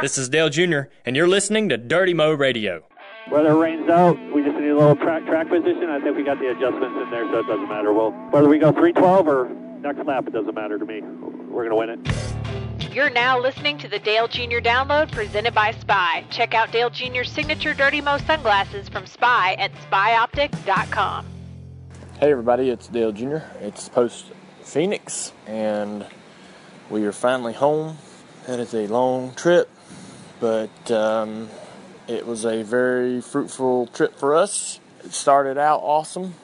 This is Dale Jr., and you're listening to Dirty Mo Radio. Whether it rains out, we just need a little track track position. I think we got the adjustments in there, so it doesn't matter. Well, whether we go 312 or next lap, it doesn't matter to me. We're going to win it. You're now listening to the Dale Jr. download presented by Spy. Check out Dale Jr.'s signature Dirty Mo sunglasses from Spy at spyoptic.com. Hey everybody, it's Dale Jr. It's post Phoenix, and we are finally home. That is a long trip, but um, it was a very fruitful trip for us. It started out awesome.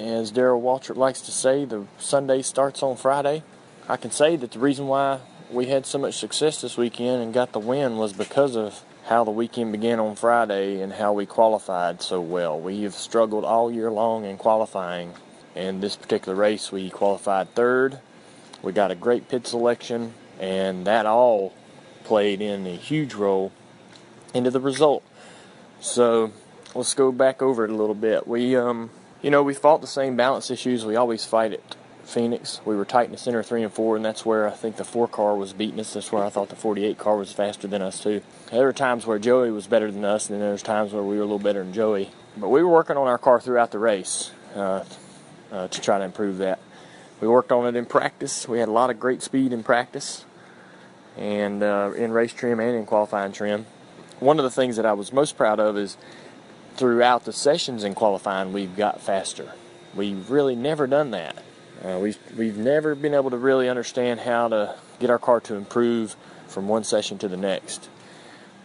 As Darrell Waltrip likes to say, the Sunday starts on Friday. I can say that the reason why we had so much success this weekend and got the win was because of how the weekend began on Friday and how we qualified so well. We have struggled all year long in qualifying. In this particular race, we qualified third. We got a great pit selection, and that all played in a huge role into the result. So let's go back over it a little bit. We, um, you know, we fought the same balance issues we always fight at Phoenix. We were tight in the center three and four, and that's where I think the four car was beating us. That's where I thought the 48 car was faster than us too. There were times where Joey was better than us, and then there's times where we were a little better than Joey. But we were working on our car throughout the race uh, uh, to try to improve that. We worked on it in practice. We had a lot of great speed in practice, and uh, in race trim and in qualifying trim. One of the things that I was most proud of is throughout the sessions in qualifying, we've got faster. We've really never done that. Uh, we've, we've never been able to really understand how to get our car to improve from one session to the next.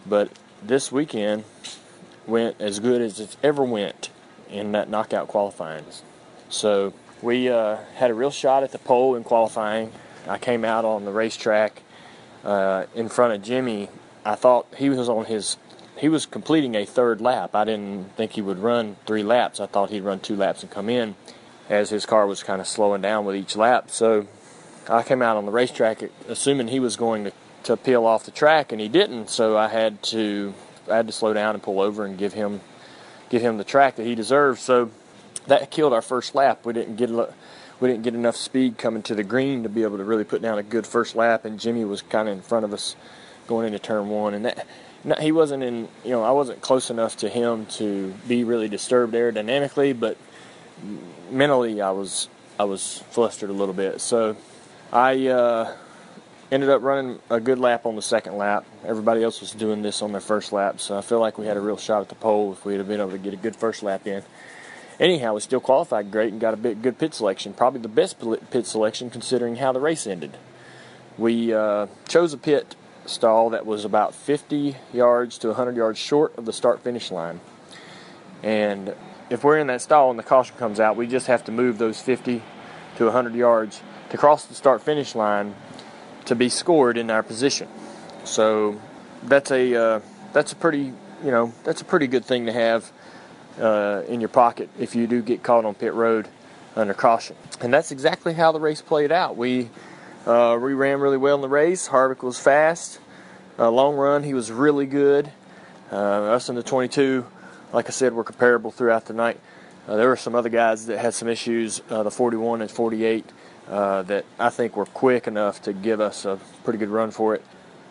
But this weekend went as good as it ever went in that knockout qualifying. So we uh, had a real shot at the pole in qualifying. I came out on the racetrack uh, in front of Jimmie. I thought he was on his he was completing a third lap. I didn't think he would run three laps. I thought he'd run two laps and come in as his car was kind of slowing down with each lap. So I came out on the racetrack assuming he was going to, to peel off the track, and he didn't. So I had to I had to slow down and pull over and give him give him the track that he deserved. So that killed our first lap. We didn't get we didn't get enough speed coming to the green to be able to really put down a good first lap, and Jimmie was kind of in front of us going into turn one, and that. he wasn't in, you know, I wasn't close enough to him to be really disturbed aerodynamically, but mentally I was I was flustered a little bit. So I uh, ended up running a good lap on the second lap. Everybody else was doing this on their first lap, so I feel like we had a real shot at the pole if we had been able to get a good first lap in. Anyhow, we still qualified great and got a bit good pit selection, probably the best pit selection considering how the race ended. We uh, chose a pit stall that was about 50 yards to 100 yards short of the start finish line. And if we're in that stall and the caution comes out, we just have to move those 50 to 100 yards to cross the start finish line to be scored in our position. So that's a uh, that's a pretty you know that's a pretty good thing to have uh, in your pocket if you do get caught on pit road under caution. And that's exactly how the race played out. We uh, we ran really well in the race. Harvick was fast. Uh, long run, he was really good. Uh, us in the 22 like I said, were comparable throughout the night. Uh, there were some other guys that had some issues, uh, the 41 and 48, uh, that I think were quick enough to give us a pretty good run for it.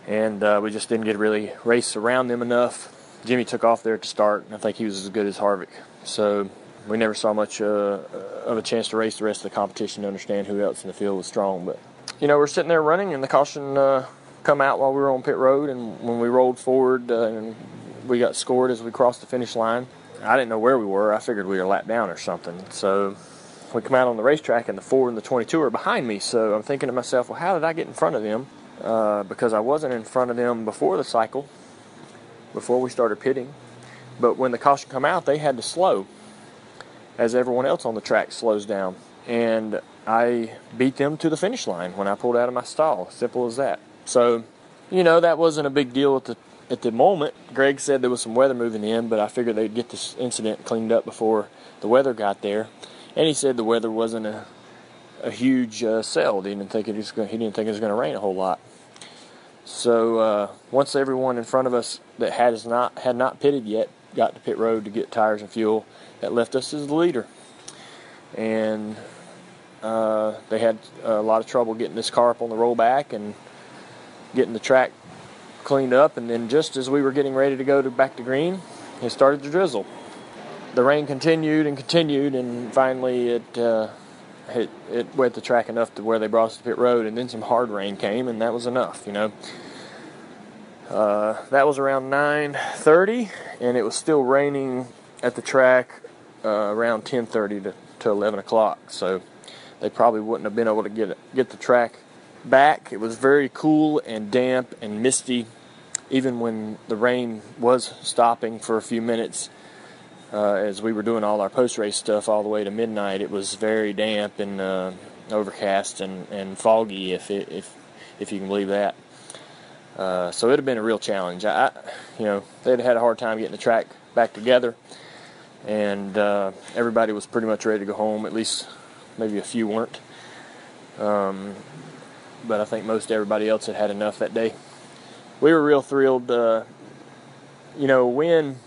And we just didn't get really race around them enough. Jimmie took off there to start, and I think he was as good as Harvick. So we never saw much uh, of a chance to race the rest of the competition to understand who else in the field was strong. But, you know, we're sitting there running, and the caution uh, come out while we were on pit road, and when we rolled forward and we got scored as we crossed the finish line. I didn't know where we were. I figured we were lap down or something. So we come out on the racetrack, and the four and the 22 are behind me. So I'm thinking to myself, well, how did I get in front of them? Uh, because I wasn't in front of them before the cycle, before we started pitting. But when the caution come out, they had to slow, as everyone else on the track slows down. And I beat them to the finish line when I pulled out of my stall. Simple as that. So, you know, that wasn't a big deal at the at the moment, Greg said there was some weather moving in, but I figured they'd get this incident cleaned up before the weather got there. And he said the weather wasn't a a huge uh, sell. He didn't think it was going. He didn't think it was going to rain a whole lot. So uh, once everyone in front of us that has not had not pitted yet got to pit road to get tires and fuel, that left us as the leader. And uh, they had a lot of trouble getting this car up on the rollback and getting the track cleaned up, and then just as we were getting ready to go to back to green, it started to drizzle. The rain continued and continued, and finally it uh, it, it wet the track enough to where they brought us to pit road, and then some hard rain came, and that was enough, you know. Uh, that was around 9:30, and it was still raining at the track uh, around 10:30 to, to 11 o'clock. So they probably wouldn't have been able to get get the track back. It was very cool and damp and misty, even when the rain was stopping for a few minutes. Uh, as we were doing all our post race stuff all the way to midnight, it was very damp and uh, overcast and, and foggy, if it, if if you can believe that. Uh, so it'd have been a real challenge. I, you know, they'd had a hard time getting the track back together, and uh, everybody was pretty much ready to go home. At least maybe a few weren't. Um, but I think most everybody else had had enough that day. We were real thrilled. Uh, you know, win,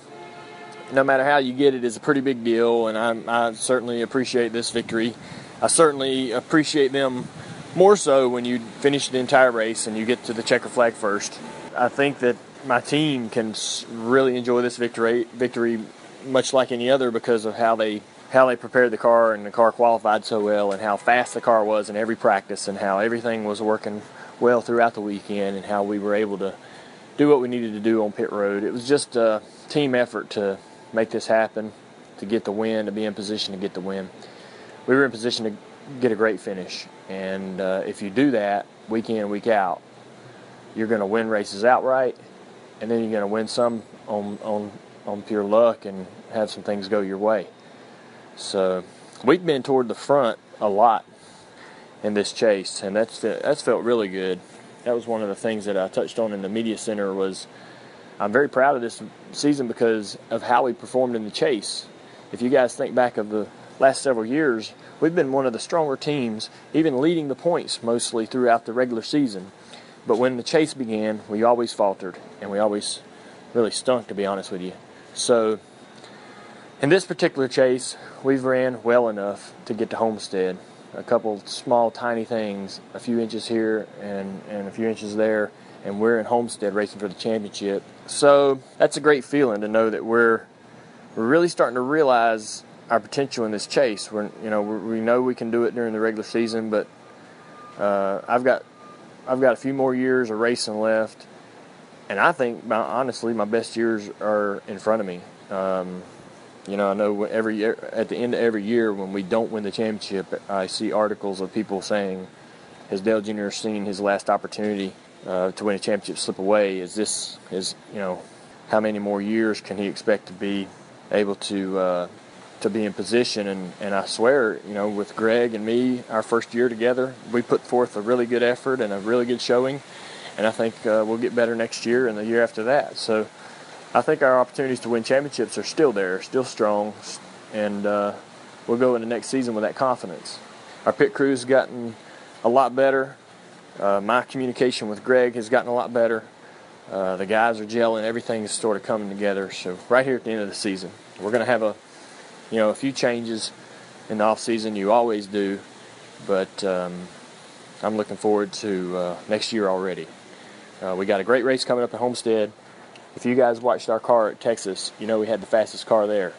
no matter how you get it, is a pretty big deal, and I, I certainly appreciate this victory. I certainly appreciate them more so when you finish the entire race and you get to the checker flag first. I think that my team can really enjoy this victory victory much like any other because of how they how they prepared the car and the car qualified so well and how fast the car was in every practice and how everything was working well throughout the weekend and how we were able to do what we needed to do on pit road. It was just a team effort to make this happen, to get the win, to be in position to get the win. We were in position to get a great finish. And uh, if you do that week in, week out, you're going to win races outright, and then you're going to win some on, on, on pure luck and have some things go your way. So we've been toward the front a lot in this chase, and that's that's felt really good. That was one of the things that I touched on in the media center was I'm very proud of this season because of how we performed in the chase. If you guys think back of the last several years, we've been one of the stronger teams, even leading the points mostly throughout the regular season. But when the chase began, we always faltered and we always really stunk, to be honest with you. So, in this particular chase, we've ran well enough to get to Homestead. A couple small, tiny things, a few inches here and, and a few inches there, and we're in Homestead racing for the championship. So, that's a great feeling to know that we're, we're really starting to realize our potential in this chase. We're, you know, we know we can do it during the regular season, but uh, I've got I've got a few more years of racing left, and I think, my, honestly, my best years are in front of me. Um, you know, I know every year, at the end of every year when we don't win the championship, I see articles of people saying, "Has Dale Jr. seen his last opportunity uh, to win a championship slip away? Is this is you know, how many more years can he expect to be able to uh, to be in position. And, and I swear, you know, with Greg and me, our first year together, we put forth a really good effort and a really good showing. And I think uh, we'll get better next year and the year after that. So I think our opportunities to win championships are still there, still strong, and uh, we'll go into next season with that confidence. Our pit crew's gotten a lot better. Uh, my communication with Greg has gotten a lot better. Uh, the guys are gelling. Everything is sort of coming together. So right here at the end of the season, we're going to have a you know, a few changes in the off season. You always do, but um, I'm looking forward to uh, next year already. Uh, we got a great race coming up at Homestead. If you guys watched our car at Texas, you know we had the fastest car there.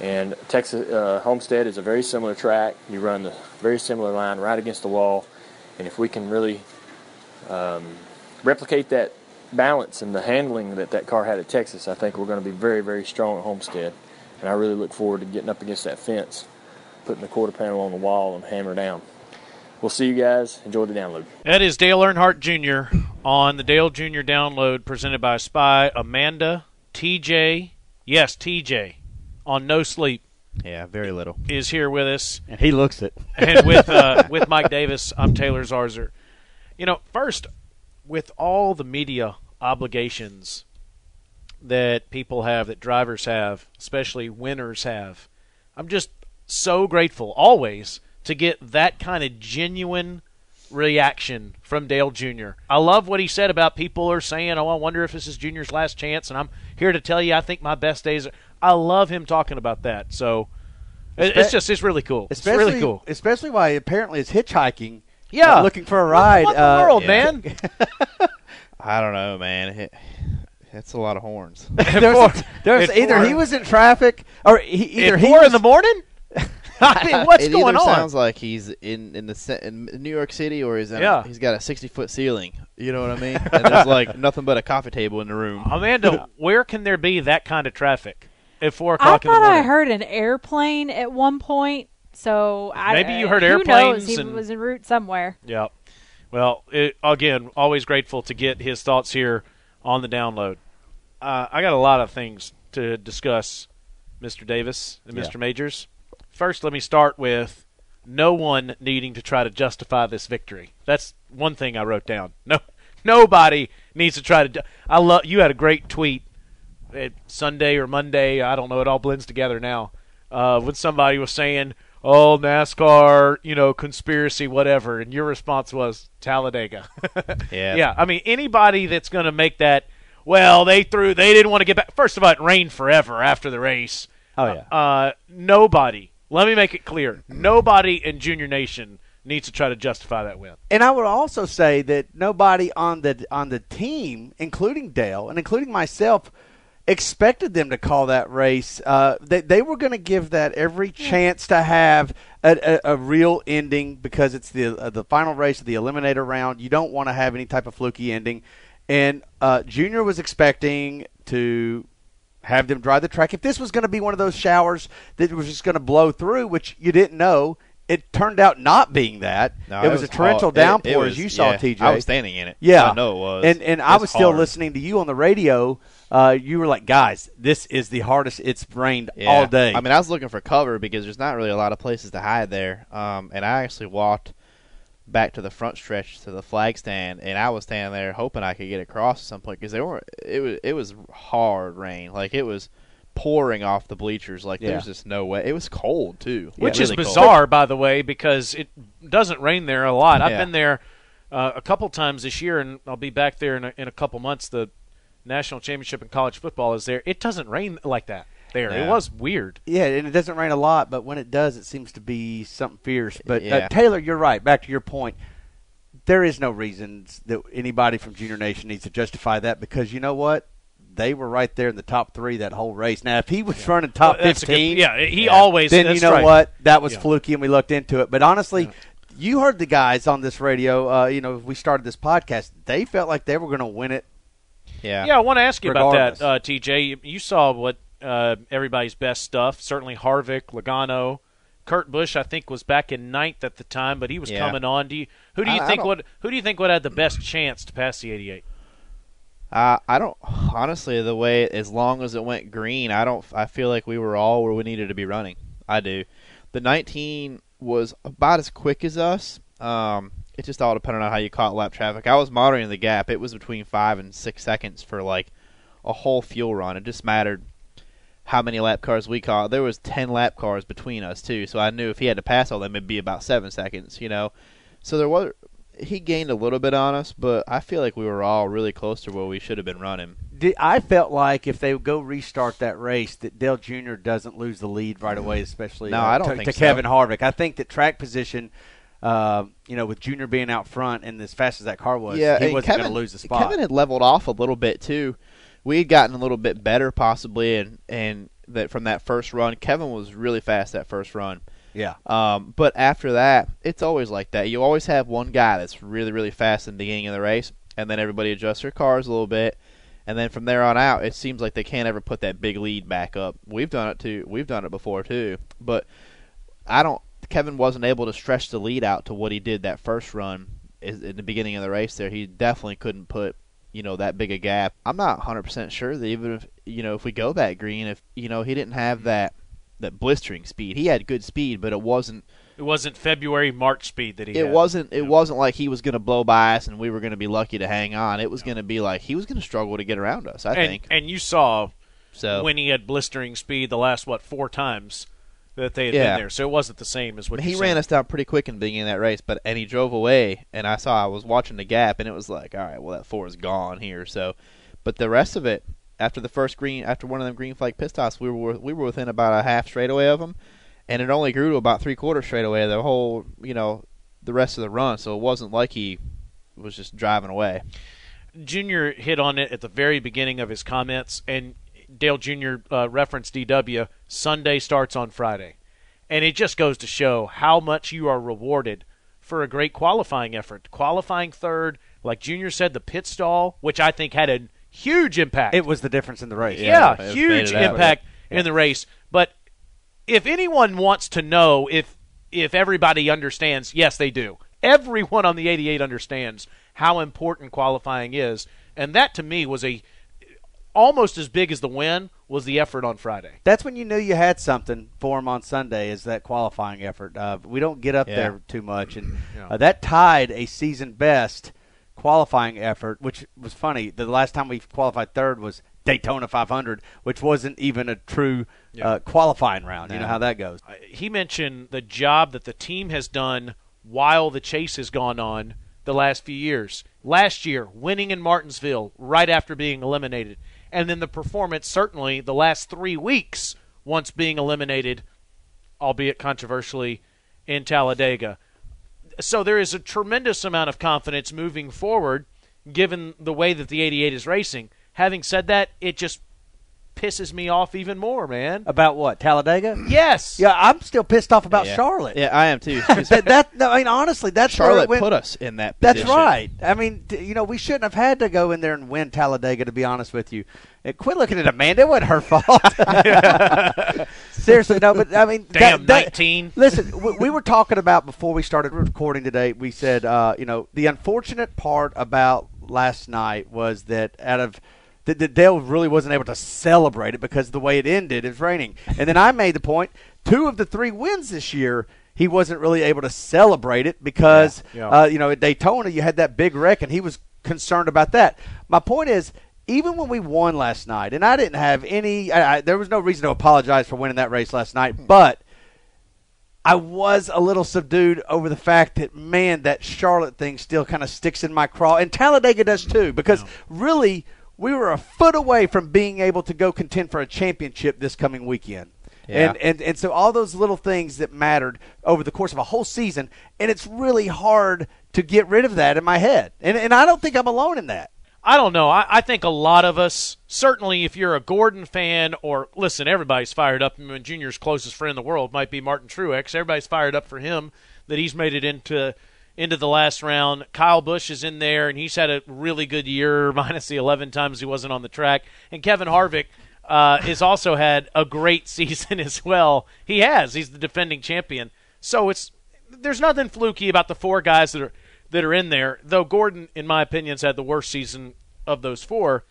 And Texas uh, Homestead is a very similar track. You run the very similar line right against the wall, and if we can really um, replicate that balance and the handling that that car had at Texas, I think we're going to be very, very strong at Homestead and I really look forward to getting up against that fence, putting the quarter panel on the wall, and hammer down. We'll see you guys. Enjoy the download. That is Dale Earnhardt Jr. on the Dale Jr. download presented by Spy. Amanda, TJ, yes, TJ, on No Sleep. Yeah, very little. Is here with us. And he looks it. and with uh, with Mike Davis, I'm Taylor Zarzour. You know, first, with all the media obligations that people have, that drivers have, especially winners have. I'm just so grateful always to get that kind of genuine reaction from Dale Jr. I love what he said about people are saying, "Oh, I wonder if this is Junior's last chance," and I'm here to tell you, I think my best days. Are, I love him talking about that. So it's just it's really cool. Especially, it's really cool. Especially why apparently it's hitchhiking. Yeah, uh, looking for a ride. What, what uh, world, yeah. man? I I don't know, man. It, it's a lot of horns. there's there's either four- he was in traffic or he, either At he four was, in the morning? I mean, what's it going either on? sounds like he's in in the in New York City or he's in Yeah. a, he's got a sixty foot ceiling. You know what I mean? and there's like nothing but a coffee table in the room. Amanda, where can there be that kind of traffic at four I o'clock in the thought morning? I heard an airplane at one point. So I, Maybe you heard who airplanes Knows? He and- was en route somewhere. Yeah. Well, it, again, always grateful to get his thoughts here on the download. Uh, I got a lot of things to discuss, Mr. Davis and Yeah. Mr. Majors. First, let me start with no one needing to try to justify this victory. That's one thing I wrote down. No, nobody needs to try to. I love. You had a great tweet at Sunday or Monday. I don't know. It all blends together now. Uh, when somebody was saying, "Oh, NASCAR, you know, conspiracy, whatever," and your response was Talladega. Yeah. yeah. I mean, anybody that's going to make that, well, they threw, they didn't want to get back. First of all, it rained forever after the race. Oh yeah. Uh, nobody. Let me make it clear. Nobody in Junior Nation needs to try to justify that win. And I would also say that nobody on the on the team, including Dale and including myself, expected them to call that race. Uh, they they were going to give that every chance to have a, a, a real ending because it's the uh, the final race of the eliminator round. You don't want to have any type of fluky ending. And uh, Junior was expecting to have them dry the track. If this was going to be one of those showers that was just going to blow through, which you didn't know, it turned out not being that. No, it, was, a torrential hard. Downpour, it was- as you saw, yeah, TJ. I was standing in it. Yeah, I know it was. And and It I was still hard. listening to you on the radio. Uh, you were like, guys, this is the hardest it's rained Yeah. all day. I mean, I was looking for cover because there's not really a lot of places to hide there. Um, and I actually walked back to the front stretch to the flag stand, and I was standing there hoping I could get across at some point because they were. It was it was hard rain, like it was pouring off the bleachers. Like Yeah. there's just no way. It was cold too, which Really is cold. bizarre, by the way, because it doesn't rain there a lot. I've been there uh, a couple times this year, and I'll be back there in a, in a couple months. The national championship in college football is there. It doesn't rain like that there. It was weird. yeah, and it doesn't rain a lot, but when it does, it seems to be something fierce. But uh, Taylor, you're right. Back to your point. There is no reasons that anybody from Junior Nation needs to justify that because you know what? They were right there in the top three that whole race. Now, if he was running top Well, that's a good- fifteen, yeah, he always. then you know right. what? That was Yeah. fluky, and we looked into it. But honestly, you heard the guys on this radio. Uh, you know, we started this podcast. They felt like they were going to win it. Yeah. Yeah, I want to ask you about that, uh, TJ. You- You saw what uh, everybody's best stuff. Certainly Harvick, Logano, Kurt Busch. I think was back in ninth at the time, but he was Yeah. coming on. Do you who do you I- I think don't- would who do you think would have the best chance to pass the 88? Uh, I don't honestly the way as long as it went green, I don't. I feel like we were all where we needed to be running. I do. The 19 was about as quick as us. Um, it just all depended on how you caught lap traffic. I was monitoring the gap. It was between five and six seconds for like a whole fuel run. It just mattered how many lap cars we caught. There was 10 lap cars between us too, so I knew if he had to pass all them, it'd be about seven seconds. You know, so there was he gained a little bit on us, but I feel like we were all really close to where we should have been running. I felt like if they would go restart that race, that Dale Jr. doesn't lose the lead right away, especially No, uh, I don't to, think to so. Kevin Harvick. I think that track position, uh, you know, with Junior being out front and as fast as that car was, yeah, he wasn't going to lose the spot. Kevin had leveled off a little bit too. We had gotten a little bit better possibly, and and that from that first run, Kevin was really fast that first run. yeah, Um, but after that, it's always like that. You always have one guy that's really, really fast in the beginning of the race, and then everybody adjusts their cars a little bit, and then from there on out, it seems like they can't ever put that big lead back up. We've done it too. We've done it before too, but I don't. Kevin wasn't able to stretch the lead out to what he did that first run in the beginning of the race. There, he definitely couldn't put you know that big a gap. I'm not 100% sure that even if you know if we go back green, if you know he didn't have that that blistering speed. He had good speed, but it wasn't It wasn't February March speed that he it had. wasn't it wasn't like he was going to blow by us and we were going to be lucky to hang on. It was going to be like he was going to struggle to get around us, I and, think. and you saw So when he had blistering speed the last what four times that they had Yeah. been there, so it wasn't the same as what he ran saying. us down pretty quick in the beginning of that race, but and he drove away and I saw I was watching the gap and it was like, all right, well that four is gone here. So but the rest of it after the first green after one of them green flag pit stops, we were we were within about a half straightaway of them and it only grew to about three quarters straightaway of the whole, you know, the rest of the run. So it wasn't like he was just driving away. Junior hit on it at the very beginning of his comments, and Dale Jr. Uh, referenced DW. Sunday starts on Friday, and it just goes to show how much you are rewarded for a great qualifying effort. Qualifying third, like Junior said, the pit stall, which I think had a huge impact. It was the difference in the race. yeah, it huge made it happen. impact in the race. But if anyone wants to know if if everybody understands, yes, they do. Everyone on the 88 understands how important qualifying is, and that to me was a almost as big as the win was the effort on Friday. That's when you knew you had something for him on Sunday. Is that qualifying effort? Uh, we don't get up Yeah. there too much, and Yeah. uh, that tied a season best qualifying effort, which was funny. The last time we qualified third was Daytona 500, which wasn't even a true uh, qualifying round. You know how that goes. he mentioned the job that the team has done while the chase has gone on the last few years. Last year, winning in Martinsville right after being eliminated, and then the performance certainly the last three weeks once being eliminated, albeit controversially, in Talladega. So there is a tremendous amount of confidence moving forward, given the way that the 88 is racing. Having said that, it just pisses me off even more, man. About what Talladega? Yes. Yeah, I'm still pissed off about Yeah. Charlotte. Yeah, I am too. that, that no, I mean honestly, that's where it Charlotte went- put us in that. That's right. I mean, t- you know, we shouldn't have had to go in there and win Talladega. To be honest with you, Uh, quit looking at Amanda. It wasn't her fault. Seriously, no. But I mean, Damn, that- that- 19. Listen, we, we were talking about before we started recording today. We said, uh, you know, the unfortunate part about last night was that out of that, that Dale really wasn't able to celebrate it because of the way it ended. It was raining, and then I made the point: two of the three wins this year. He wasn't really able to celebrate it because, Yeah. Uh, you know, at Daytona you had that big wreck, and he was concerned about that. My point is, even when we won last night, and I didn't have any, I, I, there was no reason to apologize for winning that race last night, but I was a little subdued over the fact that man, that Charlotte thing still kind of sticks in my craw, and Talladega does too, because really we were a foot away from being able to go contend for a championship this coming weekend. Yeah. And, and and so all those little things that mattered over the course of a whole season, and it's really hard to get rid of that in my head. And and I don't think I'm alone in that. I don't know. I, I think a lot of us, certainly if you're a Gordon fan, or listen, everybody's fired up. I mean, Junior's closest friend in the world might be Martin Truex. Everybody's fired up for him that he's made it into into the last round. Kyle Busch is in there, and he's had a really good year, minus the 11 times he wasn't on the track. And Kevin Harvick uh, has also had a great season as well. He has. He's the defending champion. So it's there's nothing fluky about the four guys that are that are in there. Though Gordon, in my opinion, has had the worst season of those four.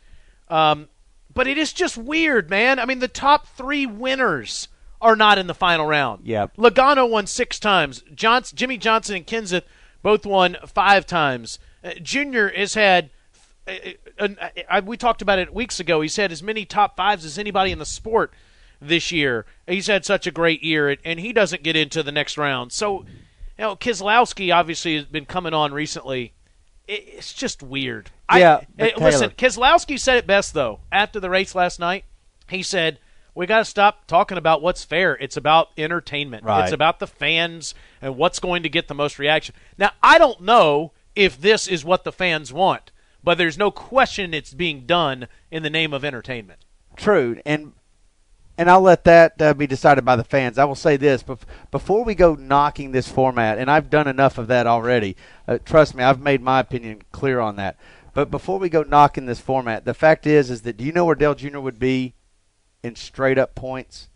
Um, but it is just weird, man. I mean, the top three winners are not in the final round. Yep. Logano won six times. Johnson, Jimmie Johnson and Kenseth both won five times. Uh, Junior has had. Uh, uh, uh, uh, we talked about it weeks ago. He's had as many top fives as anybody in the sport this year. He's had such a great year, and he doesn't get into the next round. So, you know, Keselowski obviously has been coming on recently. It's just weird. Yeah, I, listen, Taylor- Keselowski said it best though. After the race last night, he said, "We got to stop talking about what's fair. It's about entertainment. Right. It's about the fans and what's going to get the most reaction." Now, I don't know if this is what the fans want, but there's no question it's being done in the name of entertainment. True, and and I'll let that uh, be decided by the fans. I will say this: bef- before we go knocking this format, and I've done enough of that already. Uh, trust me, I've made my opinion clear on that. But before we go knocking this format, the fact is, is that do you know where Dale Jr. would be in straight up points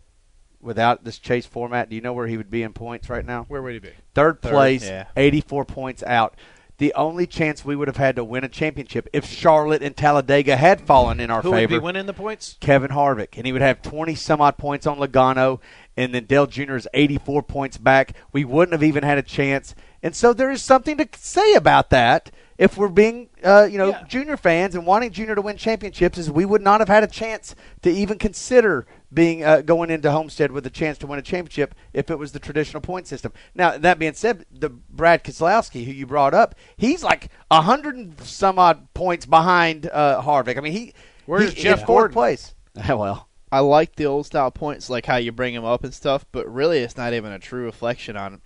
without this chase format? Do you know where he would be in points right now? Where would he be? Third Third, place, yeah. 84 points out. The only chance we would have had to win a championship if Charlotte and Talladega had fallen in our favor. Who would be winning the points? Kevin Harvick, and he would have 20 some odd points on Logano, and then Dale Jr. is 84 points back. We wouldn't have even had a chance. And so there is something to say about that. If we're being, uh, you know, Yeah. Junior fans and wanting Junior to win championships, is we would not have had a chance to even consider being uh, going into Homestead with a chance to win a championship if it was the traditional point system. Now that being said, the Brad Keselowski who you brought up, he's like a hundred and some odd points behind uh, Harvick. I mean, he Where's he, Jeff in fourth Gordon? place. well, I like the old style points, like how you bring them up and stuff, but really, it's not even a true reflection on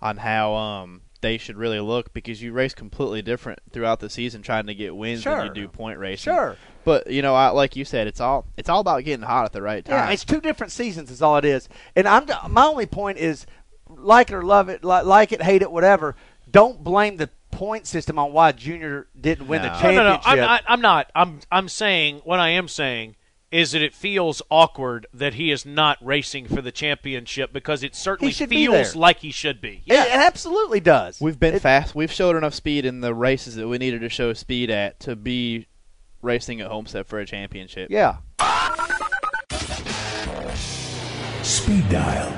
on how um they should really look because you race completely different throughout the season trying to get wins Sure. than you do point racing. Sure. But you know, I, like you said, it's all it's all about getting hot at the right time. Yeah, it's two different seasons is all it is. And I'm my only point is, like it or love it, li- like it, hate it, whatever. Don't blame the point system on why Junior didn't win the No. No, championship. no, no. I'm not. I'm not. I'm. I'm saying what I am saying is that it feels awkward that he is not racing for the championship because it certainly should be feels like he should be. It, it absolutely does. We've been It- fast. We've showed enough speed in the races that we needed to show speed at to be racing at Homestead for a championship. Yeah. Speed Dial.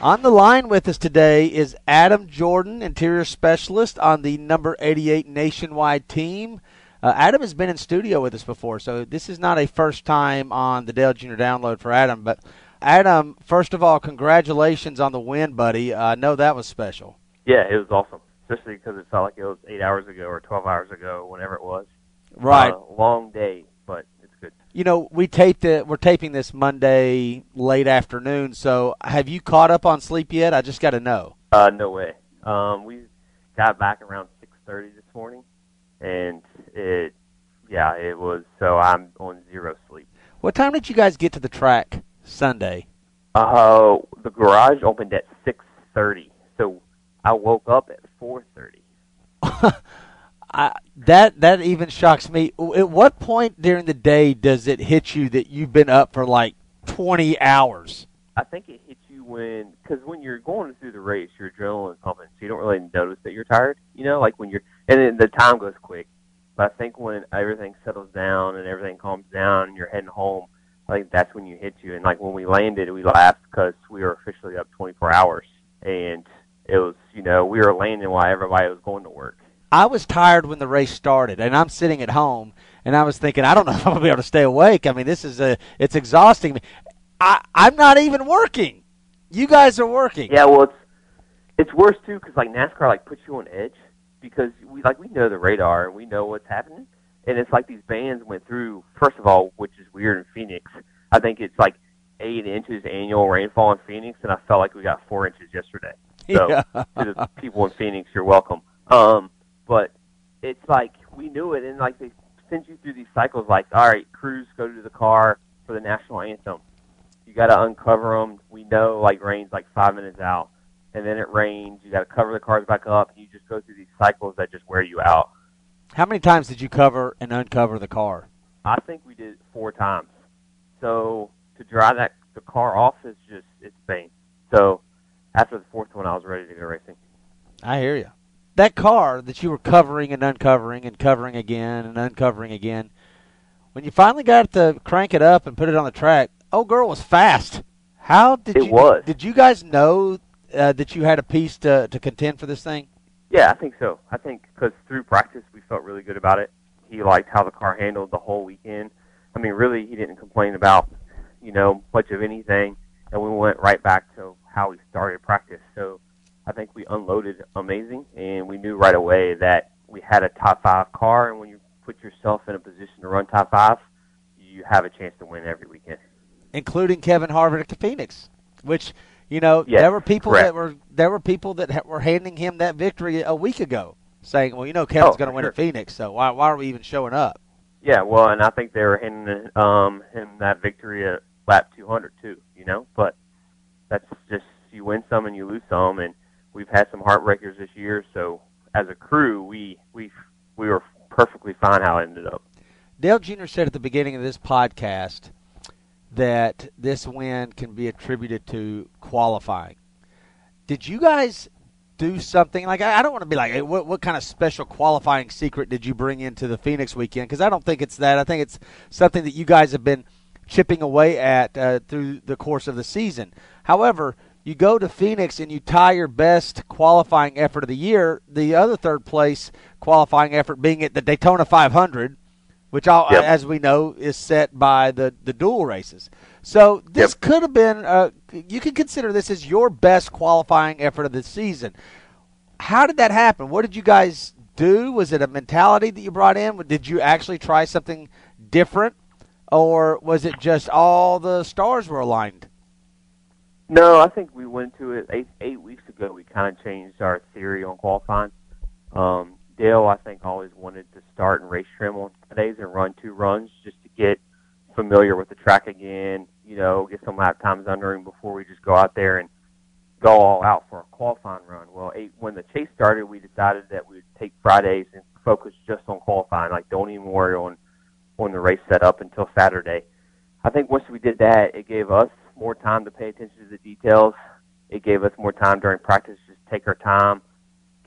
On the line with us today is Adam Jordan, interior specialist on the number 88 nationwide team. Uh, Adam has been in studio with us before, so this is not a first time on the Dale Junior Download for Adam. But Adam, first of all, congratulations on the win, buddy. Uh, I know that was special. Yeah, it was awesome, especially because it felt like it was eight hours ago or 12 hours ago, whenever it was. Right. Uh, long day, but it's good. You know, we taped it. We're taping this Monday late afternoon. So, have you caught up on sleep yet? I just got to know. Uh, no way. Um, we got back around 6:30 this morning, and it, yeah, it was. So I'm on zero sleep. What time did you guys get to the track Sunday? Uh, the garage opened at 6:30, so I woke up at 4:30. I, that that even shocks me. At what point during the day does it hit you that you've been up for like 20 hours? I think it hits you when, because when you're going through the race, your adrenaline's pumping, so you don't really notice that you're tired. You know, like when you're, and then the time goes quick. But I think when everything settles down and everything calms down and you're heading home, I think that's when you hit you. And like when we landed, we laughed because we were officially up 24 hours, and it was, you know, we were landing while everybody was going to work. I was tired when the race started, and I'm sitting at home, and I was thinking, I don't know if I'm gonna be able to stay awake. I mean, this is a, it's exhausting me. I, I'm not even working. You guys are working. Yeah, well, it's it's worse too because like NASCAR like puts you on edge because we like we know the radar and we know what's happening, and it's like these bands went through. First of all, which is weird in Phoenix, I think it's like eight inches annual rainfall in Phoenix, and I felt like we got four inches yesterday. So Yeah. to the people in Phoenix, you're welcome. Um, but it's like we knew it, and like they send you through these cycles. Like, all right, crews go to the car for the national anthem. You got to uncover them. We know like rain's like five minutes out, and then it rains. You got to cover the cars back up. And you just go through these cycles that just wear you out. How many times did you cover and uncover the car? I think we did it four times. So to dry that the car off is just it's pain. So after the fourth one, I was ready to go racing. I hear you. That car that you were covering and uncovering and covering again and uncovering again, when you finally got to crank it up and put it on the track, oh girl was fast. How did It you? was. Did you guys know uh, that you had a piece to to contend for this thing? Yeah, I think so. I think because through practice we felt really good about it. He liked how the car handled the whole weekend. I mean, really, he didn't complain about you know much of anything, and we went right back to how we started practice. So I think we unloaded amazing, and we knew right away that we had a top five car, and when you put yourself in a position to run top five, you have a chance to win every weekend. including Kevin Harvick at Phoenix, which you know Yes, there were people correct. that were there were people that ha- were handing him that victory a week ago, saying, "Well, you know, Kevin's Oh, going to win sure. at Phoenix, so why why are we even showing up?" Yeah, well, and I think they were handing um, him that victory at lap 200 too. You know, but that's just you win some and you lose some, and we've had some heartbreakers this year. So as a crew, we we we were perfectly fine how it ended up. Dale Jr. said at the beginning of this podcast that this win can be attributed to qualifying. Did you guys do something like I don't want to be like, hey, what what kind of special qualifying secret did you bring into the Phoenix weekend? Because I don't think it's that. I think it's something that you guys have been chipping away at uh, through the course of the season. However, you go to Phoenix and you tie your best qualifying effort of the year. The other third place qualifying effort being at the Daytona 500, which, all, Yep. as we know, is set by the the dual races. So this could have been. Uh, you can consider this as your best qualifying effort of the season. How did that happen? What did you guys do? Was it a mentality that you brought in? Did you actually try something different, or was it just all the stars were aligned? No, I think we went to it eight eight weeks ago. We kind of changed our theory on qualifying. Um, Dale, I think, always wanted to start and race trim on Fridays and run two runs just to get familiar with the track again. You know, get some lap times under him before we just go out there and go all out for a qualifying run. Well, eight, when the chase started, we decided that we would take Fridays and focus just on qualifying. Like, don't even worry on on the race setup until Saturday. I think once we did that, it gave us more time to pay attention to the details. It gave us more time during practice to just take our time.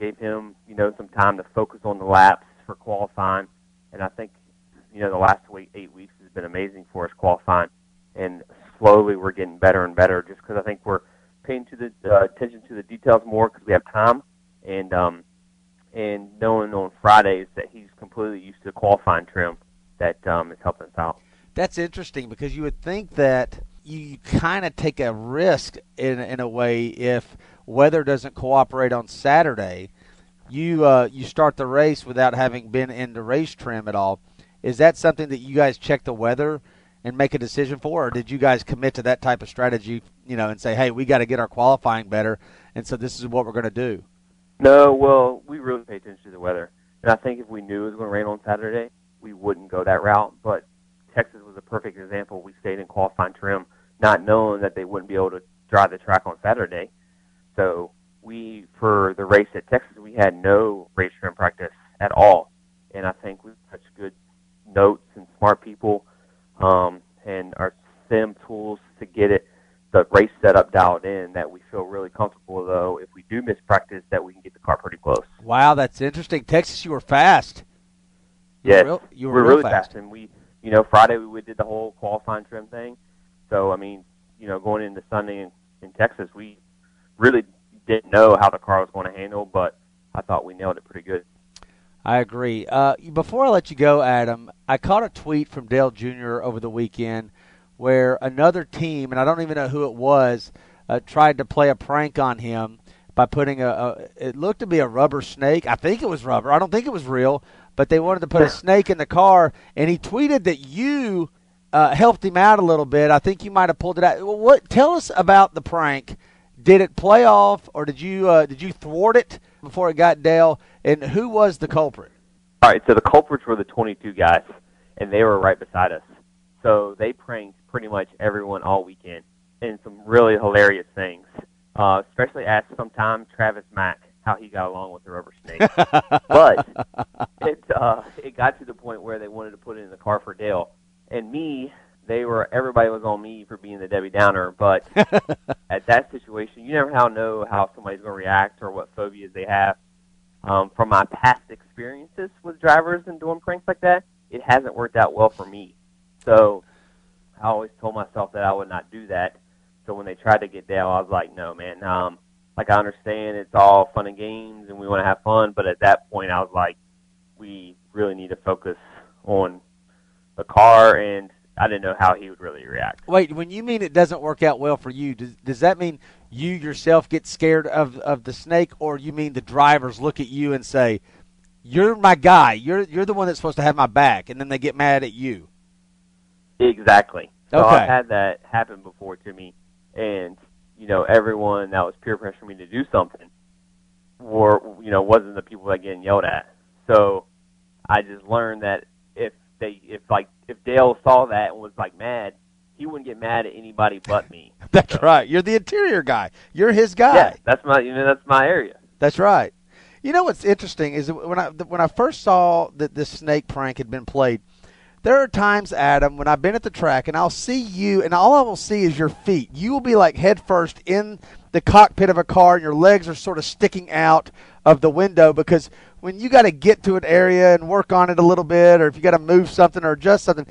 Gave him, you know, some time to focus on the laps for qualifying. And I think, you know, the last week, eight weeks has been amazing for us qualifying. And slowly we're getting better and better just because I think we're paying to the uh, attention to the details more because we have time. And um, and knowing on Fridays that he's completely used to qualifying trim, that um, is helping us out. That's interesting because you would think that you kind of take a risk in in a way if weather doesn't cooperate on Saturday. You uh, you start the race without having been in the race trim at all. Is that something that you guys check the weather and make a decision for, or did you guys commit to that type of strategy? You know, and say, hey, we got to get our qualifying better, and so this is what we're going to do. No, well, we really pay attention to the weather, and I think if we knew it was going to rain on Saturday, we wouldn't go that route. But Texas was a perfect example. We stayed in qualifying trim, not knowing that they wouldn't be able to drive the track on Saturday. So we, for the race at Texas, we had no race trim practice at all, and I think we have such good notes and smart people, um, and our sim tools to get it the race setup dialed in that we feel really comfortable though if we do miss practice that we can get the car pretty close. Wow, that's interesting. Texas, you were fast. You Yes, were real- you were we're real really fast. fast. and we, you know, Friday we did the whole qualifying trim thing. So I mean, you know, going into Sunday in, in Texas, we really didn't know how the car was going to handle, but I thought we nailed it pretty good. I agree. Uh, before I let you go, Adam, I caught a tweet from Dale Jr. over the weekend where another team, and I don't even know who it was, uh, tried to play a prank on him by putting a, a. It looked to be a rubber snake. I think it was rubber. I don't think it was real, but they wanted to put a snake in the car, and he tweeted that you uh, helped him out a little bit. I think you might have pulled it out. Well, What? Tell us about the prank. Did it play off, or did you uh, did you thwart it before it got Dale? And who was the culprit? All right, so the culprits were the 22 guys, and they were right beside us. So they pranked pretty much everyone all weekend, and some really hilarious things. Uh, especially asked sometime Travis Mack how he got along with the rubber snake. but it uh, it got to the point where they wanted to put it in the car for Dale, and me. They were everybody was on me for being the Debbie Downer, but at that situation, you never how know how somebody's going to react or what phobias they have. Um, from my past experiences with drivers and doing pranks like that, it hasn't worked out well for me. So I always told myself that I would not do that. So when they tried to get Dale, I was like, no, man. Um, like I understand it's all fun and games and we want to have fun, but at that point, I was like, we really need to focus on the car, and I didn't know how he would really react. Wait, when you mean it doesn't work out well for you, does, does that mean you yourself get scared of, of the snake, or you mean the drivers look at you and say, "You're my guy. You're you're the one that's supposed to have my back," and then they get mad at you? Exactly. So Okay. I've had that happen before to me, and you know everyone that was peer pressuring me to do something, were you know wasn't the people that getting yelled at. So I just learned that if they if like if Dale saw that and was like mad, he wouldn't get mad at anybody but me. That's right. You're the interior guy. You're his guy. Yeah, that's my you know that's my area. That's right. You know what's interesting is when I when I first saw that this snake prank had been played, there are times, Adam, when I've been at the track and I'll see you, and all I will see is your feet. You will be like head first in the cockpit of a car, and your legs are sort of sticking out of the window because when you got to get to an area and work on it a little bit, or if you got to move something or adjust something,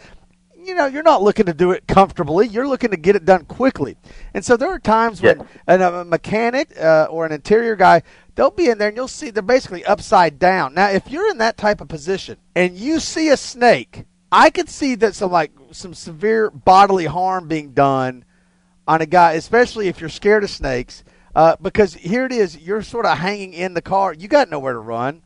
you know, you're not looking to do it comfortably. You're looking to get it done quickly. And so there are times when an, a mechanic uh, or an interior guy, they'll be in there and you'll see they're basically upside down. Now, if you're in that type of position and you see a snake, I could see that some like some severe bodily harm being done on a guy, especially if you're scared of snakes. Uh, because here it is, you're sort of hanging in the car. You got nowhere to run.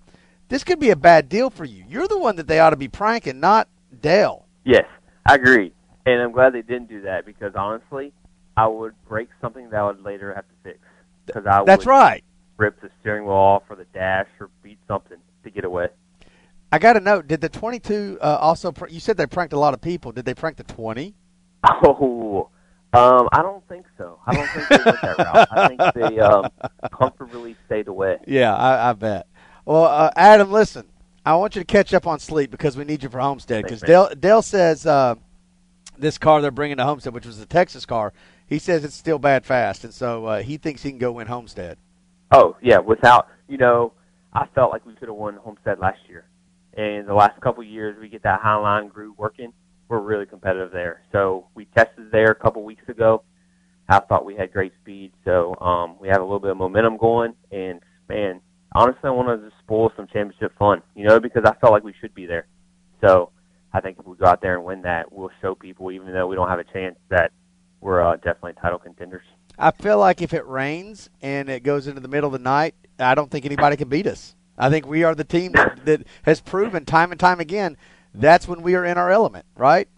This could be a bad deal for you. You're the one that they ought to be pranking, not Dale. Yes, I agree, and I'm glad they didn't do that because honestly, I would break something that I would later have to fix because I That's would right. rip the steering wheel off or the dash or beat something to get away. I got to know, did the 22 uh, also, pr- you said they pranked a lot of people. Did they prank the 20? Oh, um, I don't think so. I don't think they went that route. I think they um, comfortably stayed away. Yeah, I, I bet. Well, uh, Adam, listen, I want you to catch up on sleep because we need you for Homestead. Because. Dale, Dale says uh, this car they're bringing to Homestead, which was a Texas car, he says it's still bad fast, and so uh, he thinks he can go win Homestead. Oh yeah, without you know, I felt like we could have won Homestead last year, and the last couple of years we get that high line groove working. We're really competitive there. So we tested there a couple weeks ago. I thought we had great speed, so um, we have a little bit of momentum going. And man, honestly, I want to just spoil some championship fun, you know, because I felt like we should be there. So I think if we go out there and win that, we'll show people, even though we don't have a chance, that we're uh, definitely title contenders. I feel like if it rains and it goes into the middle of the night, I don't think anybody can beat us. I think we are the team that, that has proven time and time again that's when we are in our element, right?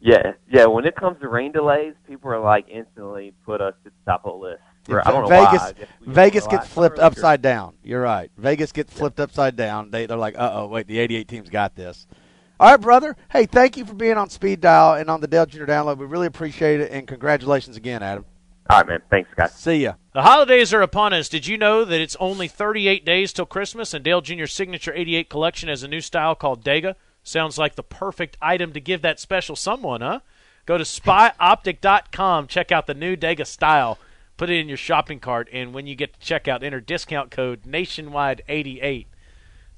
Yeah, yeah. When it comes to rain delays, people are like instantly put us at the top of the list. For, I don't know Vegas, why. I Vegas gets why. flipped I'm really upside down. You're right. Vegas gets flipped upside down. They they're like, uh oh, wait, the 88 team's got this. All right, brother. Hey, thank you for being on Speed Dial and on the Dale Junior Download. We really appreciate it, and congratulations again, Adam. All right, man. Thanks, guys. See ya. The holidays are upon us. Did you know that it's only 38 days till Christmas and Dale Jr.'s signature 88 collection has a new style called Dega? Sounds like the perfect item to give that special someone, huh? Go to spyoptic.com, check out the new Dega style, put it in your shopping cart, and when you get to checkout, enter discount code nationwide88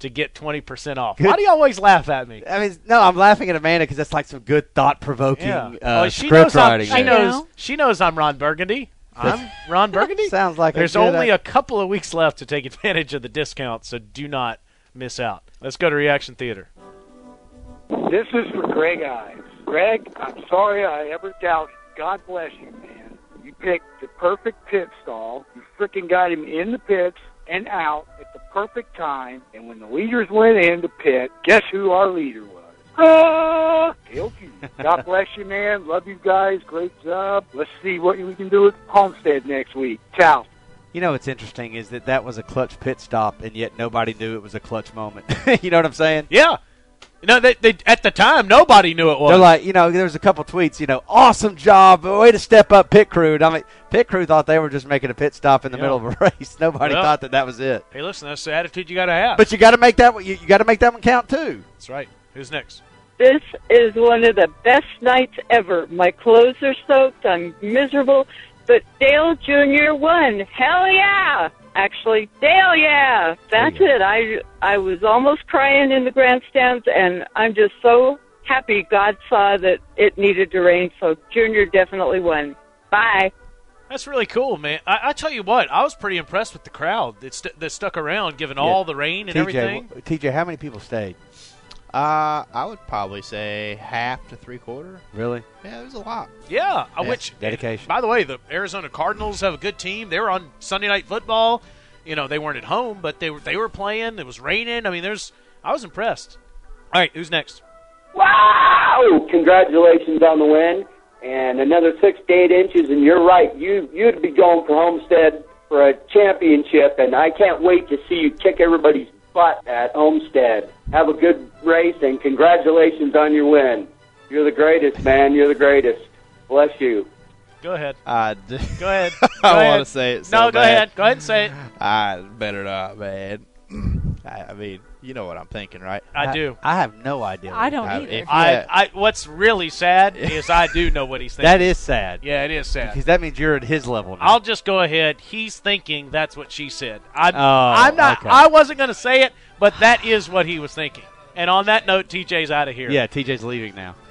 to get 20% off. Why do you always laugh at me? I mean, no, I'm laughing at Amanda because that's like some good thought provoking Yeah. uh, well, she script knows I'm, writing. she there. knows she knows I'm Ron Burgundy. I'm Ron Burgundy. Sounds like a There's good only act- a couple of weeks left to take advantage of the discount, so do not miss out. Let's go to Reaction Theater. This is for Greg Ives. Greg, I'm sorry I ever doubted. God bless you, man. You picked the perfect pit stall. You freaking got him in the pits and out at the perfect time. And when the leaders went in the pit, guess who our leader was? Ah, Dale God bless you, man. Love you guys. Great job. Let's see what we can do at Homestead next week. Ciao. You know what's interesting is that that was a clutch pit stop, and yet nobody knew it was a clutch moment. you know what I'm saying? Yeah. No, they, they at the time nobody knew it was. They're like, you know, there was a couple tweets, you know, awesome job, way to step up pit crew. And I mean, pit crew thought they were just making a pit stop in the Yeah. middle of a race. Nobody Well- thought that that was it. hey, listen, that's the attitude you got to have. But you got to make that one- you, you got to make that one count too. that's right. Who's next? This is one of the best nights ever. My clothes are soaked. I'm miserable. But Dale Jr. won. Hell yeah! Actually, Dale, yeah. That's it. I I was almost crying in the grandstands, and I'm just so happy God saw that it needed to rain. So Junior definitely won. Bye. That's really cool, man. I, I tell you what, I was pretty impressed with the crowd that, st- that stuck around, given all the rain and TJ, everything. w- TJ, how many people stayed? Uh, I would probably say half to three quarter. Really? Yeah, there's a lot. Yeah, uh, Yeah, which dedication. By the way, the Arizona Cardinals have a good team. They were on Sunday Night Football. You know, they weren't at home, but they were they were playing. It was raining. I mean, there's I was impressed. All right, who's next? Wow! Congratulations on the win. And another six to eight inches, and you're right. You you'd be going for Homestead for a championship, and I can't wait to see you kick everybody's butt at Homestead. Have a good race, and congratulations on your win. You're the greatest, man. You're the greatest. Bless you. Go ahead. I uh, d- Go ahead. I Go ahead. want to say it. So no, go bad. ahead. Go ahead and say it. I better not, man. I, I mean, you know what I'm thinking, right? I do. I have no idea. I don't I- either. if- I, Yeah. I what's really sad is I do know what he's thinking. That is sad. yeah, it is sad. Because that means you're at his level now. I'll just go ahead. He's thinking that's what she said. I'm, Oh, I'm not. okay. I wasn't going to say it, but that is what he was thinking. And on that note, TJ's out of here. yeah, TJ's leaving now.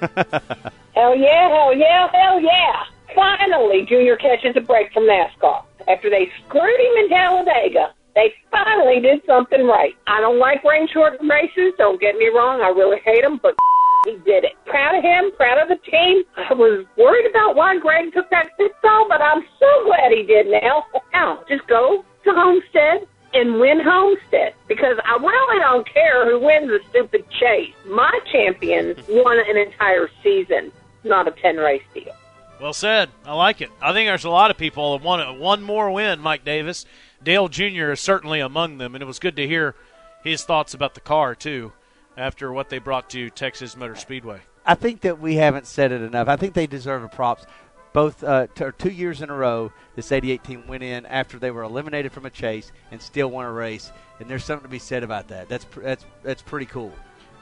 Hell yeah, hell yeah, hell yeah. Finally, Junior catches a break from NASCAR. After they screwed him in Talladega, they finally did something right. I don't like rain short races, don't get me wrong, I really hate them, but he did it. Proud of him, proud of the team. I was worried about why Greg took that pit stall, but I'm so glad he did now. Now, just go to Homestead and win Homestead because I really don't care who wins the stupid chase. My champions won an entire season, not a 10 race deal. Well said. I like it. I think there's a lot of people that want one more win, Mike Davis. Dale Jr. is certainly among them, and it was good to hear his thoughts about the car, too, after what they brought to Texas Motor Speedway. I think that we haven't said it enough. I think they deserve a props. Both uh, t- two years in a row, this 88 team went in after they were eliminated from a chase and still won a race, and there's something to be said about that. That's pr- that's that's pretty cool.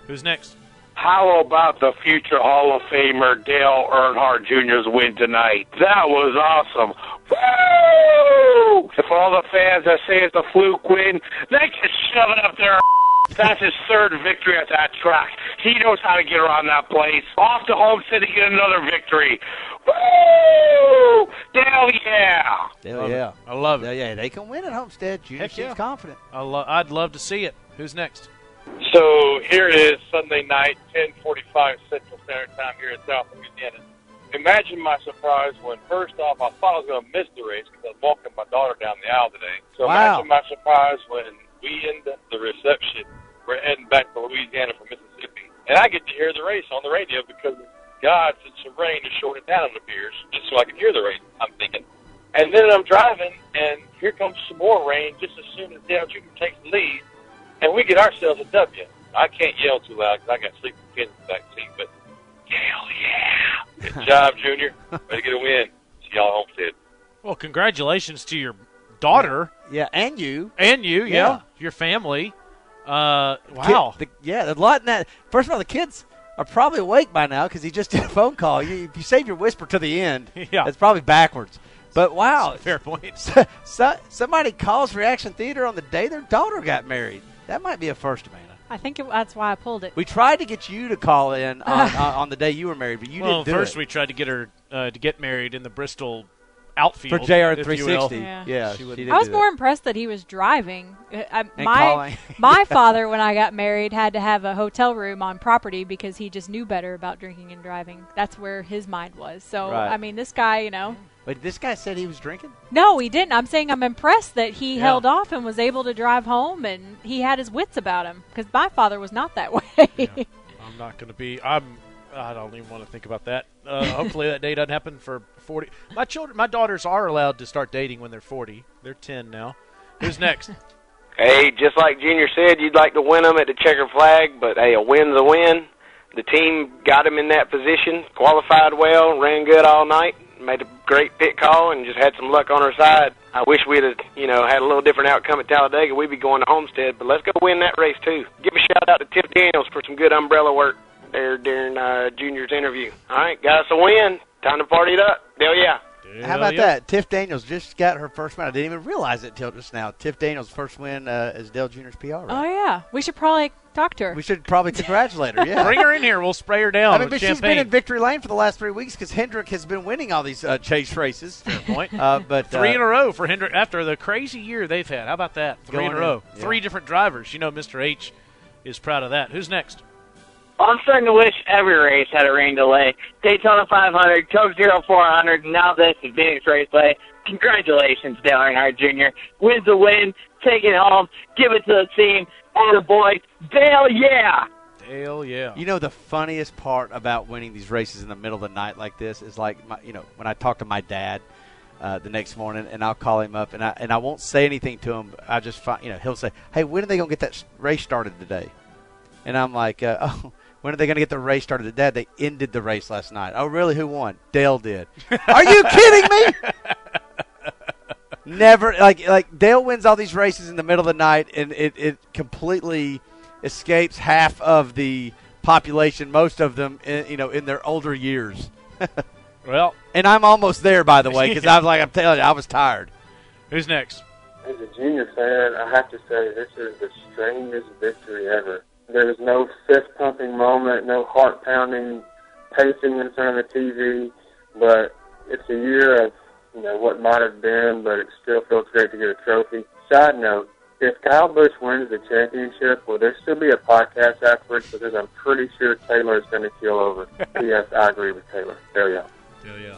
Who's next? How about the future Hall of Famer Dale Earnhardt Jr.'s win tonight? That was awesome. Woo! If all the fans that say it's a fluke win, they can shove it up their that's his third victory at that track. He knows how to get around that place. Off to Homestead to get another victory. Woo! Hell yeah! Hell Love it. yeah. I love it. Yeah, yeah, they can win at Homestead. Junior Heck seems yeah. confident. I lo- I'd love to see it. Who's next? So here it is, Sunday night, 10:45 Central Standard Time here in South Louisiana. Imagine my surprise when, first off, I thought I was going to miss the race because I was walking my daughter down the aisle today. So Wow. imagine my surprise when we end the reception. We're heading back to Louisiana from Mississippi, and I get to hear the race on the radio because God sent some rain to shorten it down, it appears, just so I can hear the race. I'm thinking. And then I'm driving, and here comes some more rain just as soon as Dale Jr. takes the lead, and we get ourselves a W. I can't yell too loud because I got sleeping kids in the back seat, but hell yeah! Good job, Junior. Way to get a win. See y'all at Homestead. Well, congratulations to your daughter Yeah, and you. and you, yeah, Yeah. your family. Uh, wow. Kid- the- yeah, a lot in that. First of all, the kids are probably awake by now because he just did a phone call. You, if you save your whisper to the end, Yeah. it's probably backwards. But wow, Fair point. so, so, somebody calls Reaction Theater on the day their daughter got married. That might be a first, Amanda. I think it, that's why I pulled it. We tried to get you to call in on, on, on the day you were married, but you well, didn't do first it. we tried to get her uh, to get married in the Bristol outfield For JR if 360. Yeah. Yeah, She she I was more that. impressed that he was driving. Uh, I, And my my father, when I got married, had to have a hotel room on property because he just knew better about drinking and driving. That's where his mind was. So Right. I mean, this guy, you know, But this guy said he was drinking. no, he didn't. I'm saying I'm impressed that he Yeah. held off and was able to drive home, and he had his wits about him. Because my father was not that way. I'm not going to be. I'm. I don't even want to think about that. Uh, hopefully that day doesn't happen for 40. My children, my daughters are allowed to start dating when they're 40. They're 10 now. Who's next? Hey, just like Junior said, you'd like to win them at the checker flag, but hey, a win's a win. The team got him in that position, qualified well, ran good all night, made a great pit call, and just had some luck on our side. I wish we'd have, you know, had a little different outcome at Talladega. We'd be going to Homestead, but let's go win that race too. Give a shout out to Tiff Daniels for some good umbrella work there during uh, Junior's interview. All right, got us a win. Time to party it up. Hell yeah. How about that? Tiff Daniels just got her first win. I didn't even realize it till just now. Tiff Daniels' first win uh, as Dale Jr.'s PR. Right? oh yeah, we should probably talk to her. We should probably congratulate her. Yeah. Bring her in here. We'll spray her down I mean, with but she's been in victory lane for the last three weeks because Hendrick has been winning all these uh, chase races. point. Uh, but Three uh, in a row for Hendrick after the crazy year they've had. How about that? Three in a in, row. yeah. Three different drivers. You know, Mr. H is proud of that. Who's next? Well, I'm starting to wish every race had a rain delay. Daytona 500, Coke Zero 400, now this is Phoenix Raceway. Congratulations, Dale Earnhardt Jr. Wins the win, take it home, give it to the team, and a boy, Dale, yeah! Hell yeah. You know the funniest part about winning these races in the middle of the night like this is like my, you know when I talk to my dad uh, the next morning and I'll call him up and I and I won't say anything to him. I just find you know he'll say, "Hey, when are they gonna get that race started today?" And I'm like, uh, "Oh, when are they gonna get the race started?" Dad, they ended the race last night. Oh, really? Who won? Dale did. are you kidding me? Never like like Dale wins all these races in the middle of the night, and it, it completely escapes half of the population. Most of them, in, you know, in their older years. Well, and I'm almost there, by the way, because I was like, I'm telling you, I was tired. Who's next? As a junior fan, I have to say this is the strangest victory ever. There was no fist pumping moment, no heart pounding pacing in front of the TV, but it's a year of you know what might have been, but it still feels great to get a trophy. Side note: If Kyle Busch wins the championship, will there still be a podcast afterwards? Because I'm pretty sure Taylor is going to keel over. yes, I agree with Taylor. There you go. Hell yeah.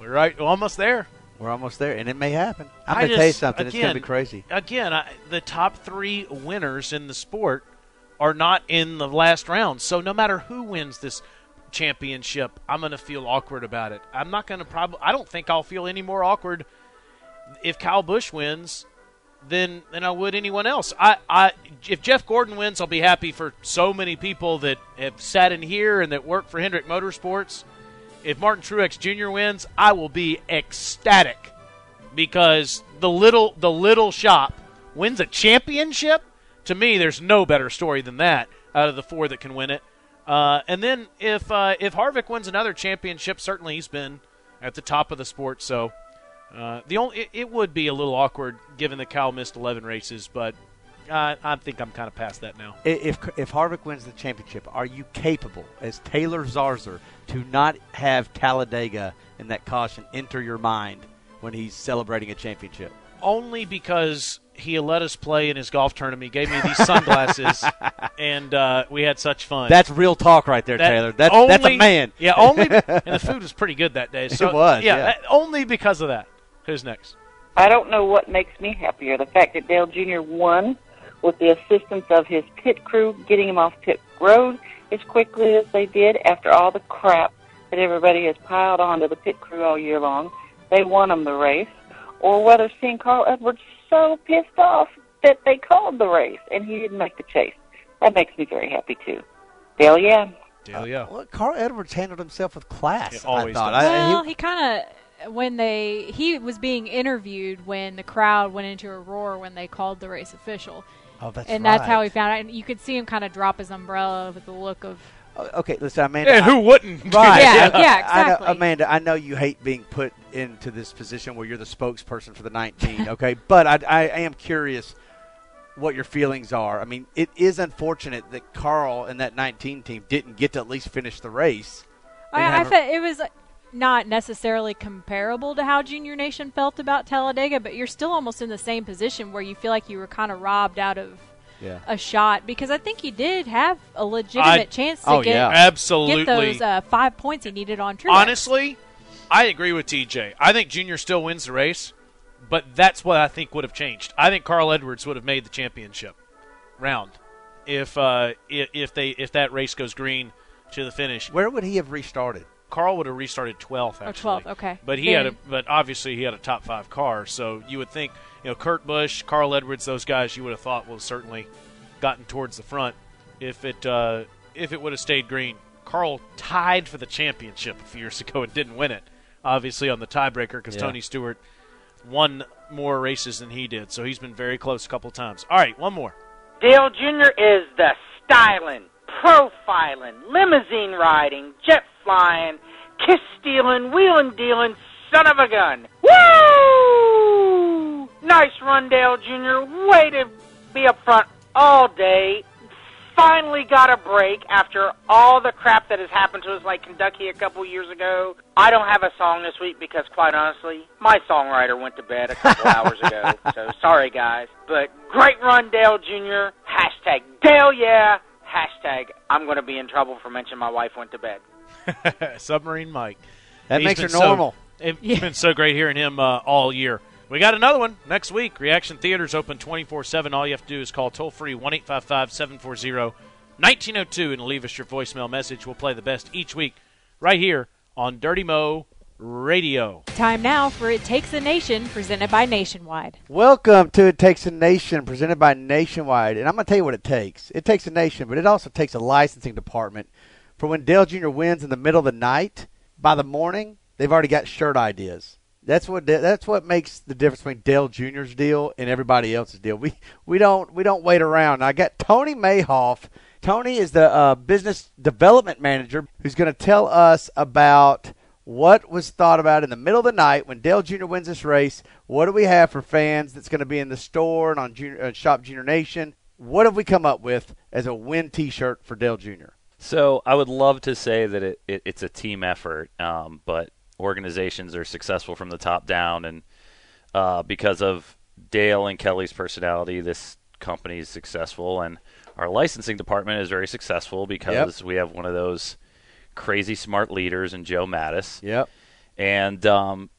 We're right, we're almost there. We're almost there, and it may happen. I'm I going to tell you just- something. it's going to be crazy. Again, I, the top three winners in the sport are not in the last round. So no matter who wins this championship, I'm going to feel awkward about it. I'm not going to probably. I don't think I'll feel any more awkward if Kyle Busch wins than than I would anyone else. I, I if Jeff Gordon wins, I'll be happy for so many people that have sat in here and that work for Hendrick Motorsports. If Martin Truex Jr. wins, I will be ecstatic because the little the little shop wins a championship. To me, there's no better story than that out of the four that can win it. Uh, and then if uh, if Harvick wins another championship, certainly he's been at the top of the sport. So uh, the only it, it, would be a little awkward given that Kyle missed 11 races, but uh, I think I'm kind of past that now. If if Harvick wins the championship, are you capable as Taylor Zarzour to not have Talladega and that caution enter your mind when he's celebrating a championship? Only because he let us play in his golf tournament. He gave me these sunglasses, and uh, we had such fun. That's real talk right there, That Taylor. That's only- that's a man. Yeah, only and the food was pretty good that day. So It was, yeah. that- only because of that. Who's next? I don't know what makes me happier. The fact that Dale Jr. won with the assistance of his pit crew getting him off pit road as quickly as they did after all the crap that everybody has piled onto the pit crew all year long. They won him the race. Or whether seeing Carl Edwards so pissed off that they called the race and he didn't make the chase. That makes me very happy too. Dale, yeah. Dale, yeah. Uh, well, Carl Edwards handled himself with class. He always I thought. does. I- Well, he- he kind of when they he was being interviewed when the crowd went into a roar when they called the race official. Oh, that's and that's how he found out. And you could see him kind of drop his umbrella with the look of. Oh, Okay, listen, Amanda. Yeah, who I- wouldn't? Right. Yeah, yeah, I know, exactly. Amanda, I know you hate being put into this position where you're the spokesperson for the 19, okay? but I, I, I am curious what your feelings are. I mean, it is unfortunate that Carl and that 19 team didn't get to at least finish the race. I, I felt it was not necessarily comparable to how Junior Nation felt about Talladega, but you're still almost in the same position where you feel like you were kind of robbed out of Yeah. a shot because I think he did have a legitimate I- chance to Oh, get yeah. Absolutely. get those uh, five points he needed on Truex. Honestly, I agree with TJ. I think Junior still wins the race, but that's what I think would have changed. I think Carl Edwards would have made the championship round if uh, if, if they if that race goes green to the finish. Where would he have restarted? Carl would have restarted 12th actually. Or actually. 12th, okay. But he had a but obviously he had a top 5 car, so you would think, you know, Kurt Busch, Carl Edwards, those guys you would have thought would have certainly gotten towards the front if it uh, if it would have stayed green. Carl tied for the championship a few years ago and didn't win it, obviously on the tiebreaker because Yeah. Tony Stewart won more races than he did, so he's been very close a couple times. All right, one more. Dale Jr. is the styling, profiling, limousine riding, jet flying, kiss stealing, wheeling dealing son of a gun. Woo! Nice run, Dale Jr. Way to be up front all day. Finally got a break after all the crap that has happened to us, like Kentucky a couple years ago. I don't have a song this week because, quite honestly, my songwriter went to bed a couple hours ago. So sorry, guys. But great run, Dale Jr. Hashtag Dale, yeah. Hashtag I'm going to be in trouble for mentioning my wife went to bed. Submarine Mike. That He's makes her normal. So, it's been so great hearing him uh, all year. We got another one next week. Reaction Theaters open 24 7. All you have to do is call toll free 1 855 740 1902 and leave us your voicemail message. We'll play the best each week right here on Dirty Mo Radio. Time now for It Takes a Nation, presented by Nationwide. Welcome to It Takes a Nation, presented by Nationwide. And I'm going to tell you what it takes. It takes a nation, but it also takes a licensing department for when Dale Jr. wins in the middle of the night. By the morning, they've already got shirt ideas. That's what that's what makes the difference between Dale Jr.'s deal and everybody else's deal. We we don't we don't wait around. I got Tony Mayhoff. Tony is the uh, business development manager who's going to tell us about what was thought about in the middle of the night when Dale Jr. wins this race. What do we have for fans that's going to be in the store and on Junior, uh, Shop Junior Nation? What have we come up with as a win T-shirt for Dale Jr.? So I would love to say that it, it it's a team effort, um, but organizations are successful from the top down, and uh, because of Dale and Kelly's personality, this company is successful, and our licensing department is very successful because we have one of those crazy smart leaders in Joe Mattis. Yep. And um,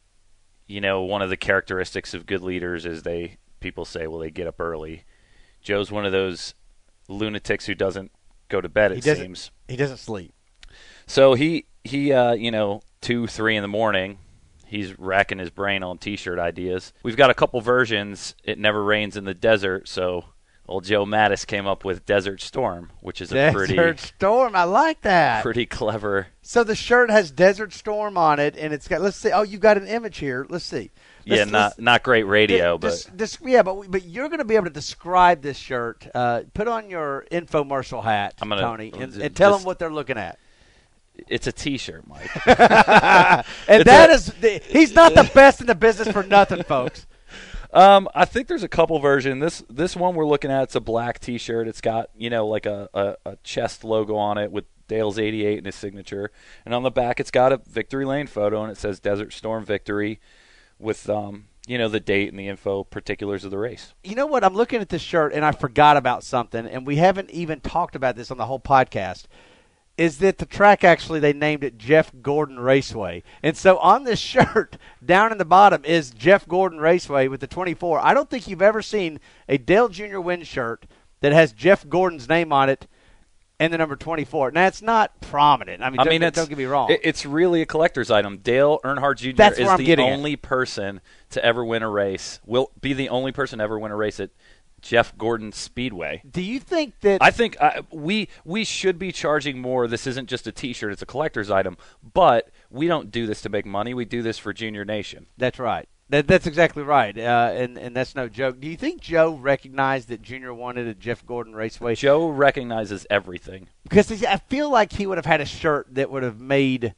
you know, one of the characteristics of good leaders is they people say, well, they get up early. Joe's one of those lunatics who doesn't go to bed. It he doesn't. seems. He doesn't sleep. So he he uh, you know two three in the morning. He's racking his brain on T-shirt ideas. We've got a couple versions. It never rains in the desert, so old Joe Mattis came up with Desert Storm, which is a Desert pretty Desert Storm. I like that. pretty clever. So the shirt has Desert Storm on it, and it's got. Let's see. Oh, you got an image here. Let's see. Yeah, not let's- not great radio, Des- but des- yeah, but but you're going to be able to describe this shirt. Uh, put on your infomercial hat, gonna- Tony, and, and tell them what they're looking at. it's a T-shirt, Mike. and It's that a- is the, he's not the best in the business for nothing, folks. Um, I think there's a couple version. This this one we're looking at, it's a black T-shirt. It's got you know like a, a, a chest logo on it with Dale's 88 in his signature, and on the back it's got a Victory Lane photo and it says Desert Storm Victory, with um you know the date and the info particulars of the race. You know what? I'm looking at this shirt and I forgot about something, and we haven't even talked about this on the whole podcast. Is that the track actually they named it Jeff Gordon Raceway. And so on this shirt, down in the bottom is Jeff Gordon Raceway with the 24. I don't think you've ever seen a Dale Jr. Win shirt that has Jeff Gordon's name on it and the number 24. Now, it's not prominent. I mean, I don't, mean, it's, don't get me wrong. it's really a collector's item. Dale Earnhardt Jr. That's is the getting at. only person to ever win a race. Will be the only person to ever win a race at Jeff Gordon Speedway. Do you think that I think uh, we we should be charging more. This isn't just a T-shirt; it's a collector's item. But we don't do this to make money. We do this for Junior Nation. That's right. That, that's exactly right, uh, and and that's no joke. Do you think Joe recognized that Junior wanted a Jeff Gordon Raceway? Joe recognizes everything. Because I feel like he would have had a shirt that would have made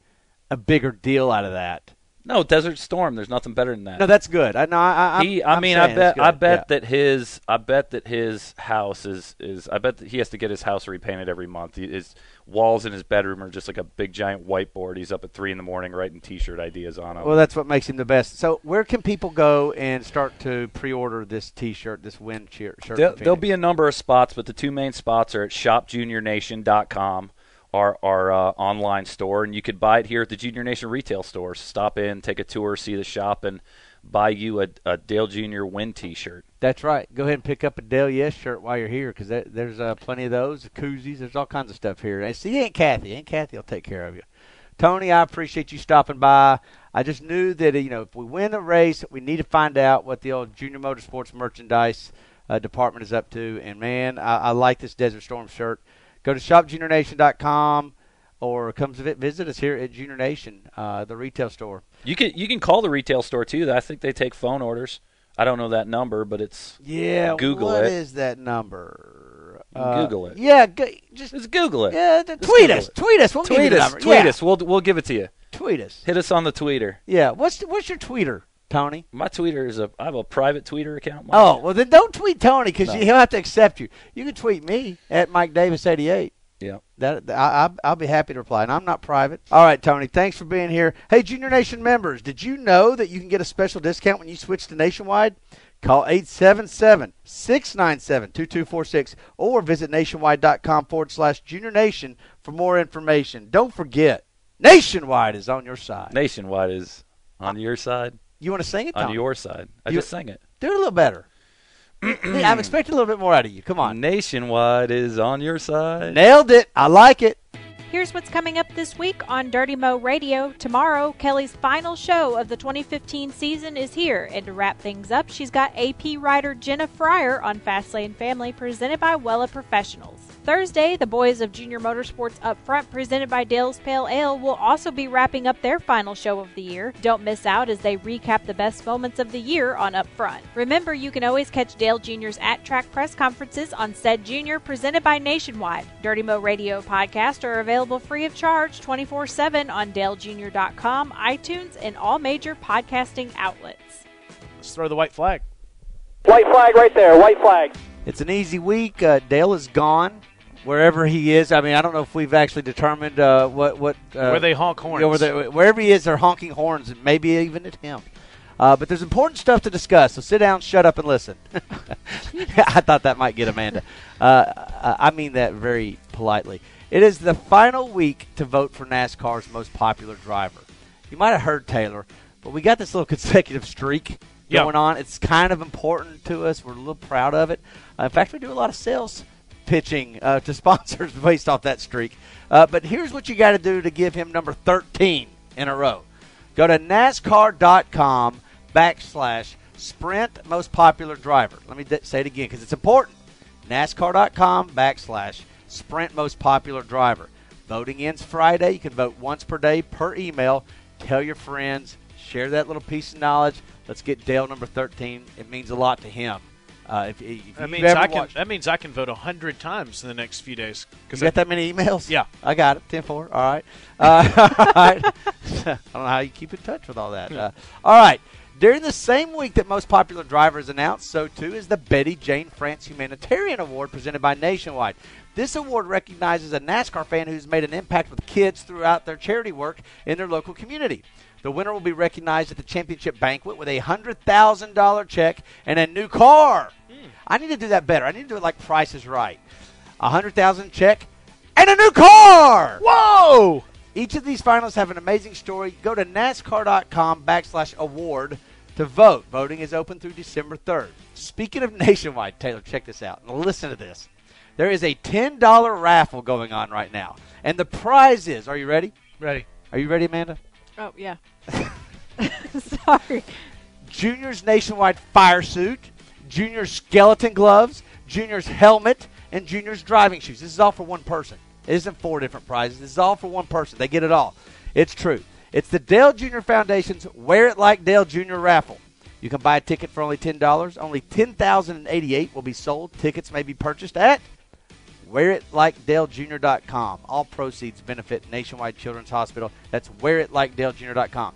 a bigger deal out of that. No, Desert Storm. There's nothing better than that. No, that's good. I no, I, I, he, I mean, I bet, I bet Yeah. that his, I bet that his house is, is, I bet that he has to get his house repainted every month. He, his walls in his bedroom are just like a big giant whiteboard. He's up at three in the morning writing T-shirt ideas on them. Well, that's what makes him the best. So, where can people go and start to pre-order this T-shirt, this win cheer shirt? There, there'll be a number of spots, but the two main spots are at shopjuniornation.com, our our uh, online store, and you could buy it here at the Junior Nation retail stores. Stop in, take a tour, see the shop, and buy you a, a Dale Jr. Win T-shirt. That's right. Go ahead and pick up a Dale Yes shirt while you're here, because there's uh, plenty of those, koozies. There's all kinds of stuff here. And see, Aunt Kathy, Aunt Kathy will take care of you. Tony, I appreciate you stopping by. I just knew that you know if we win the race, we need to find out what the old Junior Motorsports merchandise uh, department is up to. And man, I, I like this Desert Storm shirt. Go to shopjuniornation.com or come visit us here at Junior Nation, uh, the retail store. You can you can call the retail store too. I think they take phone orders. I don't know that number, but it's Yeah, Google what it. is that number? Can Google it. Yeah, go, just Just Google it. Yeah, th- tweet Google us. it. Tweet us. We'll tweet us. Tweet Yeah. us. We'll we'll give it to you. Tweet us. Hit us on the tweeter. Yeah. What's what's your tweeter, Tony? My tweeter is a I have a private tweeter account. Mike. Oh well, then don't tweet Tony because No. he'll have to accept you. You can tweet me at Mike Davis eighty eight. Yeah. That I, I, I'll be happy to reply, and I'm not private. All right, Tony. Thanks for being here. Hey, Junior Nation members, did you know that you can get a special discount when you switch to Nationwide? Call 877-697-2246 or visit nationwide.com forward slash junior nation for more information. Don't forget, Nationwide is on your side. Nationwide is on your side. You want to sing it, On your side. I You- just sang it. Do it a little better. I'm expecting a little bit more out of you. Come on. Nationwide is on your side. Nailed it. I like it. Here's what's coming up this week on Dirty Mo Radio. Tomorrow, Kelly's final show of the 2015 season is here. And to wrap things up, she's got AP writer Jenna Fryer on Fastlane Family, presented by Wella Professionals. Thursday, the boys of Junior Motorsports Up Front, presented by Dale's Pale Ale, will also be wrapping up their final show of the year. Don't miss out as they recap the best moments of the year on Up Front. Remember, you can always catch Dale Jr.'s at track press conferences on said Junior, presented by Nationwide. Dirty Mo Radio podcasts are available free of charge 24 7 on DaleJr.com, iTunes, and all major podcasting outlets. Let's throw the white flag. White flag right there. White flag. It's an easy week. Uh, Dale is gone. Wherever he is, I mean, I don't know if we've actually determined uh, what what uh, Where they honk horns. yeah, where they- wherever he is, they're honking horns, and maybe even at him. Uh, but there's important stuff to discuss, so sit down, shut up, and listen. I thought that might get Amanda. Uh, I mean that very politely. It is the final week to vote for NASCAR's most popular driver. You might have heard Taylor, but we got this little consecutive streak Yeah. going on. It's kind of important to us. We're a little proud of it. Uh, in fact, we do a lot of sales pitching uh, to sponsors based off that streak. Uh, but here's what you got to do to give him number 13 in a row. Go to NASCAR.com backslash sprint most popular driver. Let me d- say it again because it's important. NASCAR.com backslash sprint most popular driver. Voting ends Friday. You can vote once per day per email. Tell your friends. Share that little piece of knowledge. Let's get Dale number 13. It means a lot to him. Uh, if, if That means I can. watched- That means I can vote a hundred times in the next few days. you got that many emails? Yeah. I got it. 10 4. All right. Uh, all right. I don't know how you keep in touch with all that. Uh, all right. During the same week that most popular drivers announced, so too is the Betty Jane France Humanitarian Award presented by Nationwide. This award recognizes a NASCAR fan who's made an impact with kids throughout their charity work in their local community. The winner will be recognized at the championship banquet with a $100,000 check and a new car. I need to do that better. I need to do it like Price is Right. A hundred thousand check and a new car. Whoa! Each of these finalists have an amazing story. Go to NASCAR.com backslash award to vote. Voting is open through December 3rd. Speaking of nationwide, Taylor, check this out. Listen to this. There is a $10 raffle going on right now. And the prize is, are you ready? Ready. Are you ready, Amanda? Oh yeah. Sorry. Junior's nationwide fire suit, Junior's skeleton gloves, Junior's helmet, and Junior's driving shoes. This is all for one person. It isn't four different prizes. This is all for one person. They get it all. It's true. It's the Dale Jr. Foundation's Wear It Like Dale Jr. raffle. You can buy a ticket for only $10. Only 10088 will be sold. Tickets may be purchased at wearitlikedalejr.com. All proceeds benefit Nationwide Children's Hospital. That's wearitlikedalejr.com.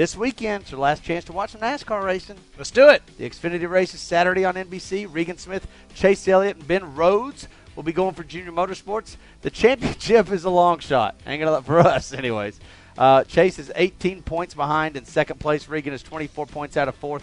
This weekend, it's your last chance to watch some NASCAR racing. Let's do it. The Xfinity race is Saturday on NBC. Regan Smith, Chase Elliott, and Ben Rhodes will be going for Junior Motorsports. The championship is a long shot. Ain't gonna for us, anyways. Uh, Chase is 18 points behind in second place. Regan is 24 points out of fourth.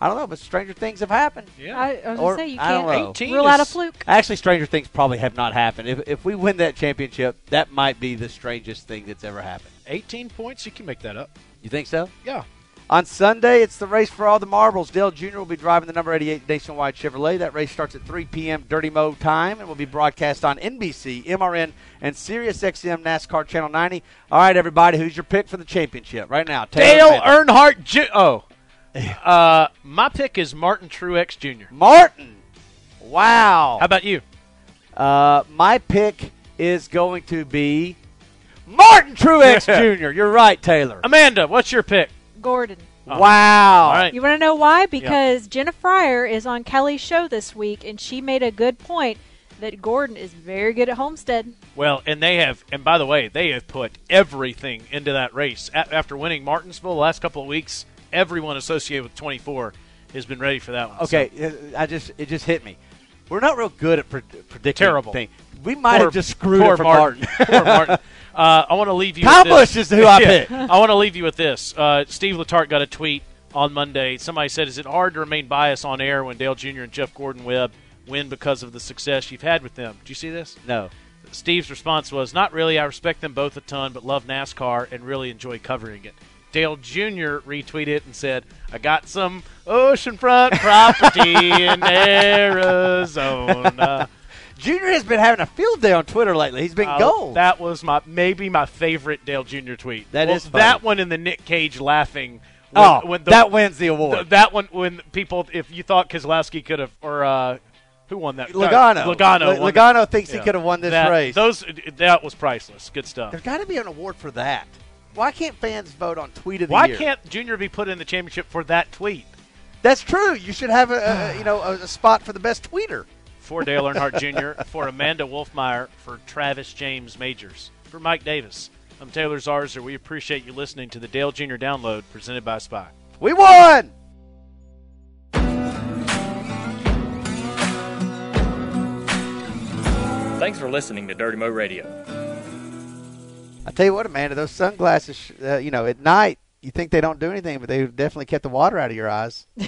I don't know, but stranger things have happened. Yeah. I, I was Or- gonna say you can't rule out a fluke. Actually, stranger things probably have not happened. If, if we win that championship, that might be the strangest thing that's ever happened. 18 points. You can make that up. You think so? Yeah. On Sunday, it's the race for all the marbles. Dale Jr. will be driving the number 88 Nationwide Chevrolet. That race starts at 3 p.m. Dirty Mo time and will be broadcast on NBC, MRN, and SiriusXM NASCAR Channel 90. All right, everybody, who's your pick for the championship right now? Taylor Dale. Earnhardt. Ju- oh, uh, my pick is Martin Truex Jr. Martin. Wow. How about you? Uh, my pick is going to be Martin Truex Jr. You're right, Taylor. Amanda, what's your pick? Gordon. Wow. All right. You want to know why? Because Jenna Fryer is on Kelly's show this week, and she made a good point that Gordon is very good at Homestead. Well, and they have, and by the way, they have put everything into that race. A- after winning Martinsville the last couple of weeks, everyone associated with 24 has been ready for that one. Okay, uh, I just it just hit me. We're not real good at pre- predicting Terrible. things. We might Poor- have just screwed poor it for Martin. Martin. Poor Martin. Uh, I want to leave you. Kyle with this. Busch is who I picked. I want to leave you with this. Uh, Steve Letarte got a tweet on Monday. Somebody said, "Is it hard to remain biased on air when Dale Jr. and Jeff Gordon Webb win because of the success you've had with them?" Do you see this? no. Steve's response was, "Not really. I respect them both a ton, but love NASCAR and really enjoy covering it." Dale Jr. retweeted and said, "I got some oceanfront property in Arizona." Junior has been having a field day on Twitter lately. He's been Uh, gold. That was my maybe my favorite Dale Jr. tweet. That That is that one in the Nick Cage laughing. When, oh, when the, that wins the award. th- that one when people, if you thought Keselowski could have, or uh, who won that? Logano. Logano. Le- won Logano that. thinks he could have won this That- race. Those that was priceless. Good stuff. There's got to be an award for that. Why can't fans vote on tweet of the Why year? Why can't Junior be put in the championship for that tweet? That's true. You should have a, a you know a, a spot for the best tweeter. For Dale Earnhardt Jr., for Amanda Wolfmeyer, for Travis James Majors, for Mike Davis. I'm Taylor Zarzour. We appreciate you listening to the Dale Jr. Download presented by Spy. We won. Thanks for listening to Dirty Mo Radio. I tell you what, Amanda, those sunglasses, uh, you know, at night you think they don't do anything, but they definitely kept the water out of your eyes.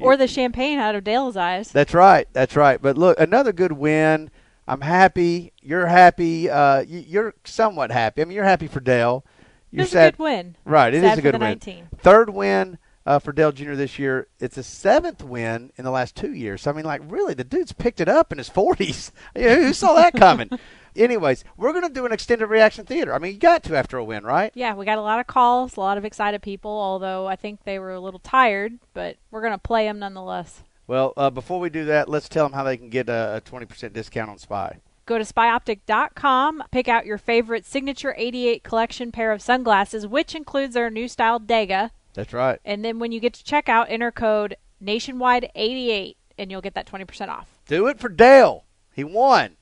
Or the champagne out of Dale's eyes. That's right. That's right. But look, another good win. I'm happy. You're happy. Uh, you, you're somewhat happy. I mean, you're happy for Dale. You're was a sad- good win. Right. It is Sad a for good win. 19. Third win. uh, for Dale Jr. this year. It's a seventh win in the last two years. So, I mean, like, really, the dude's picked it up in his 40s. Who saw that coming? Anyways, we're going to do an extended reaction theater. I mean, you got to after a win, right? Yeah, we got a lot of calls, a lot of excited people, although I think they were a little tired, but we're going to play them nonetheless. Well, uh, before we do that, let's tell them how they can get a, a 20% discount on Spy. Go to spyoptic.com, pick out your favorite signature 88 collection pair of sunglasses, which includes their new style Dega. That's right. And then when you get to checkout, enter code nationwide88 and you'll get that 20% off. Do it for Dale. He won.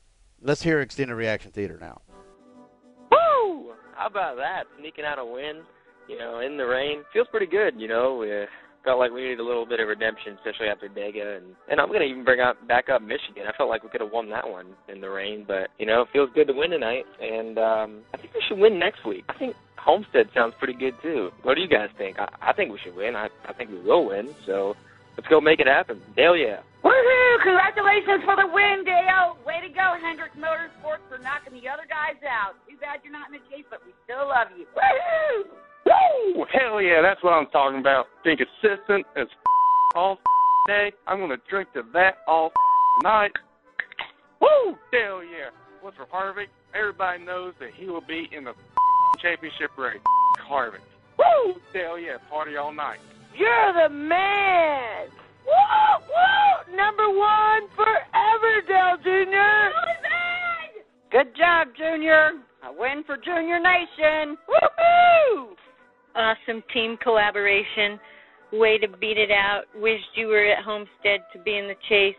Let's hear extended reaction theater now. Woo! How about that? Sneaking out a win, you know, in the rain. Feels pretty good, you know. Uh, felt like we needed a little bit of redemption, especially after Dega. And, and I'm going to even bring up back up Michigan. I felt like we could have won that one in the rain, but, you know, it feels good to win tonight. And um, I think we should win next week. I think Homestead sounds pretty good, too. What do you guys think? I, I think we should win. I, I think we will win. So let's go make it happen. Dale, yeah. Woohoo! Congratulations for the win, Dale. Way to go, Hendrick Motorsports, for knocking the other guys out. Too bad you're not in the chase, but we still love you. Woohoo! Woo! Hell yeah, that's what I'm talking about. Being consistent as all day. I'm gonna drink to that all night. Woo! Hell yeah. What's for Harvick? Everybody knows that he will be in the championship race. Harvick. Woo! Hell yeah, party all night. You're the man! Woo! Woo! Number one forever, Dale Jr. Good job, Junior. A win for Junior Nation. Woohoo! Awesome team collaboration. Way to beat it out. Wished you were at Homestead to be in the chase,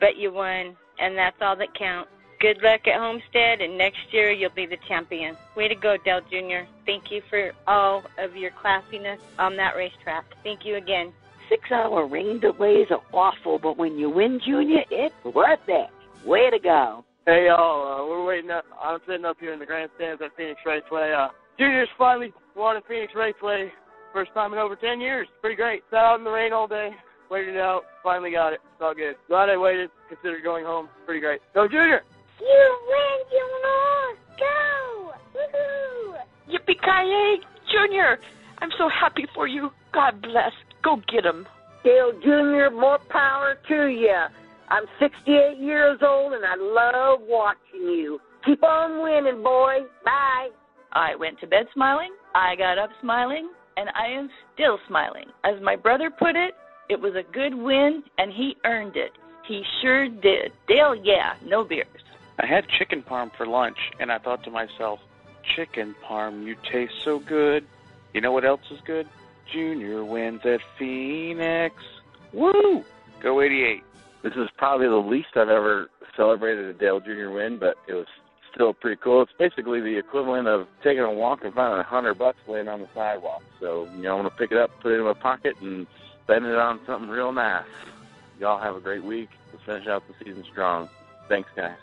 but you won, and that's all that counts. Good luck at Homestead, and next year you'll be the champion. Way to go, Dale Jr. Thank you for all of your classiness on that racetrack. Thank you again. Six hour rain delays are awful, but when you win, Junior, it's worth it. Way to go. Hey y'all, uh, we're waiting up. I'm sitting up here in the grandstands at Phoenix Raceway. Uh, Junior's finally won at Phoenix Raceway. First time in over 10 years. Pretty great. Sat out in the rain all day. Waited it out. Finally got it. It's all good. Glad I waited. Considered going home. Pretty great. Go Junior! You win, Junior! Go! Woohoo! Yippee-ki-yay! Junior, I'm so happy for you. God bless. Go get him. Dale Jr., more power to you. I'm 68 years old and I love watching you. Keep on winning, boy. Bye. I went to bed smiling, I got up smiling, and I am still smiling. As my brother put it, it was a good win and he earned it. He sure did. Dale, yeah, no beers. I had chicken parm for lunch, and I thought to myself, chicken parm, you taste so good. You know what else is good? Junior wins at Phoenix. Woo! Go 88. This is probably the least I've ever celebrated a Dale Jr. win, but it was still pretty cool. It's basically the equivalent of taking a walk and finding a hundred bucks laying on the sidewalk. So, you know, I'm gonna pick it up, put it in my pocket, and spend it on something real nice. Y'all have a great week. Let's finish out the season strong. Thanks, guys.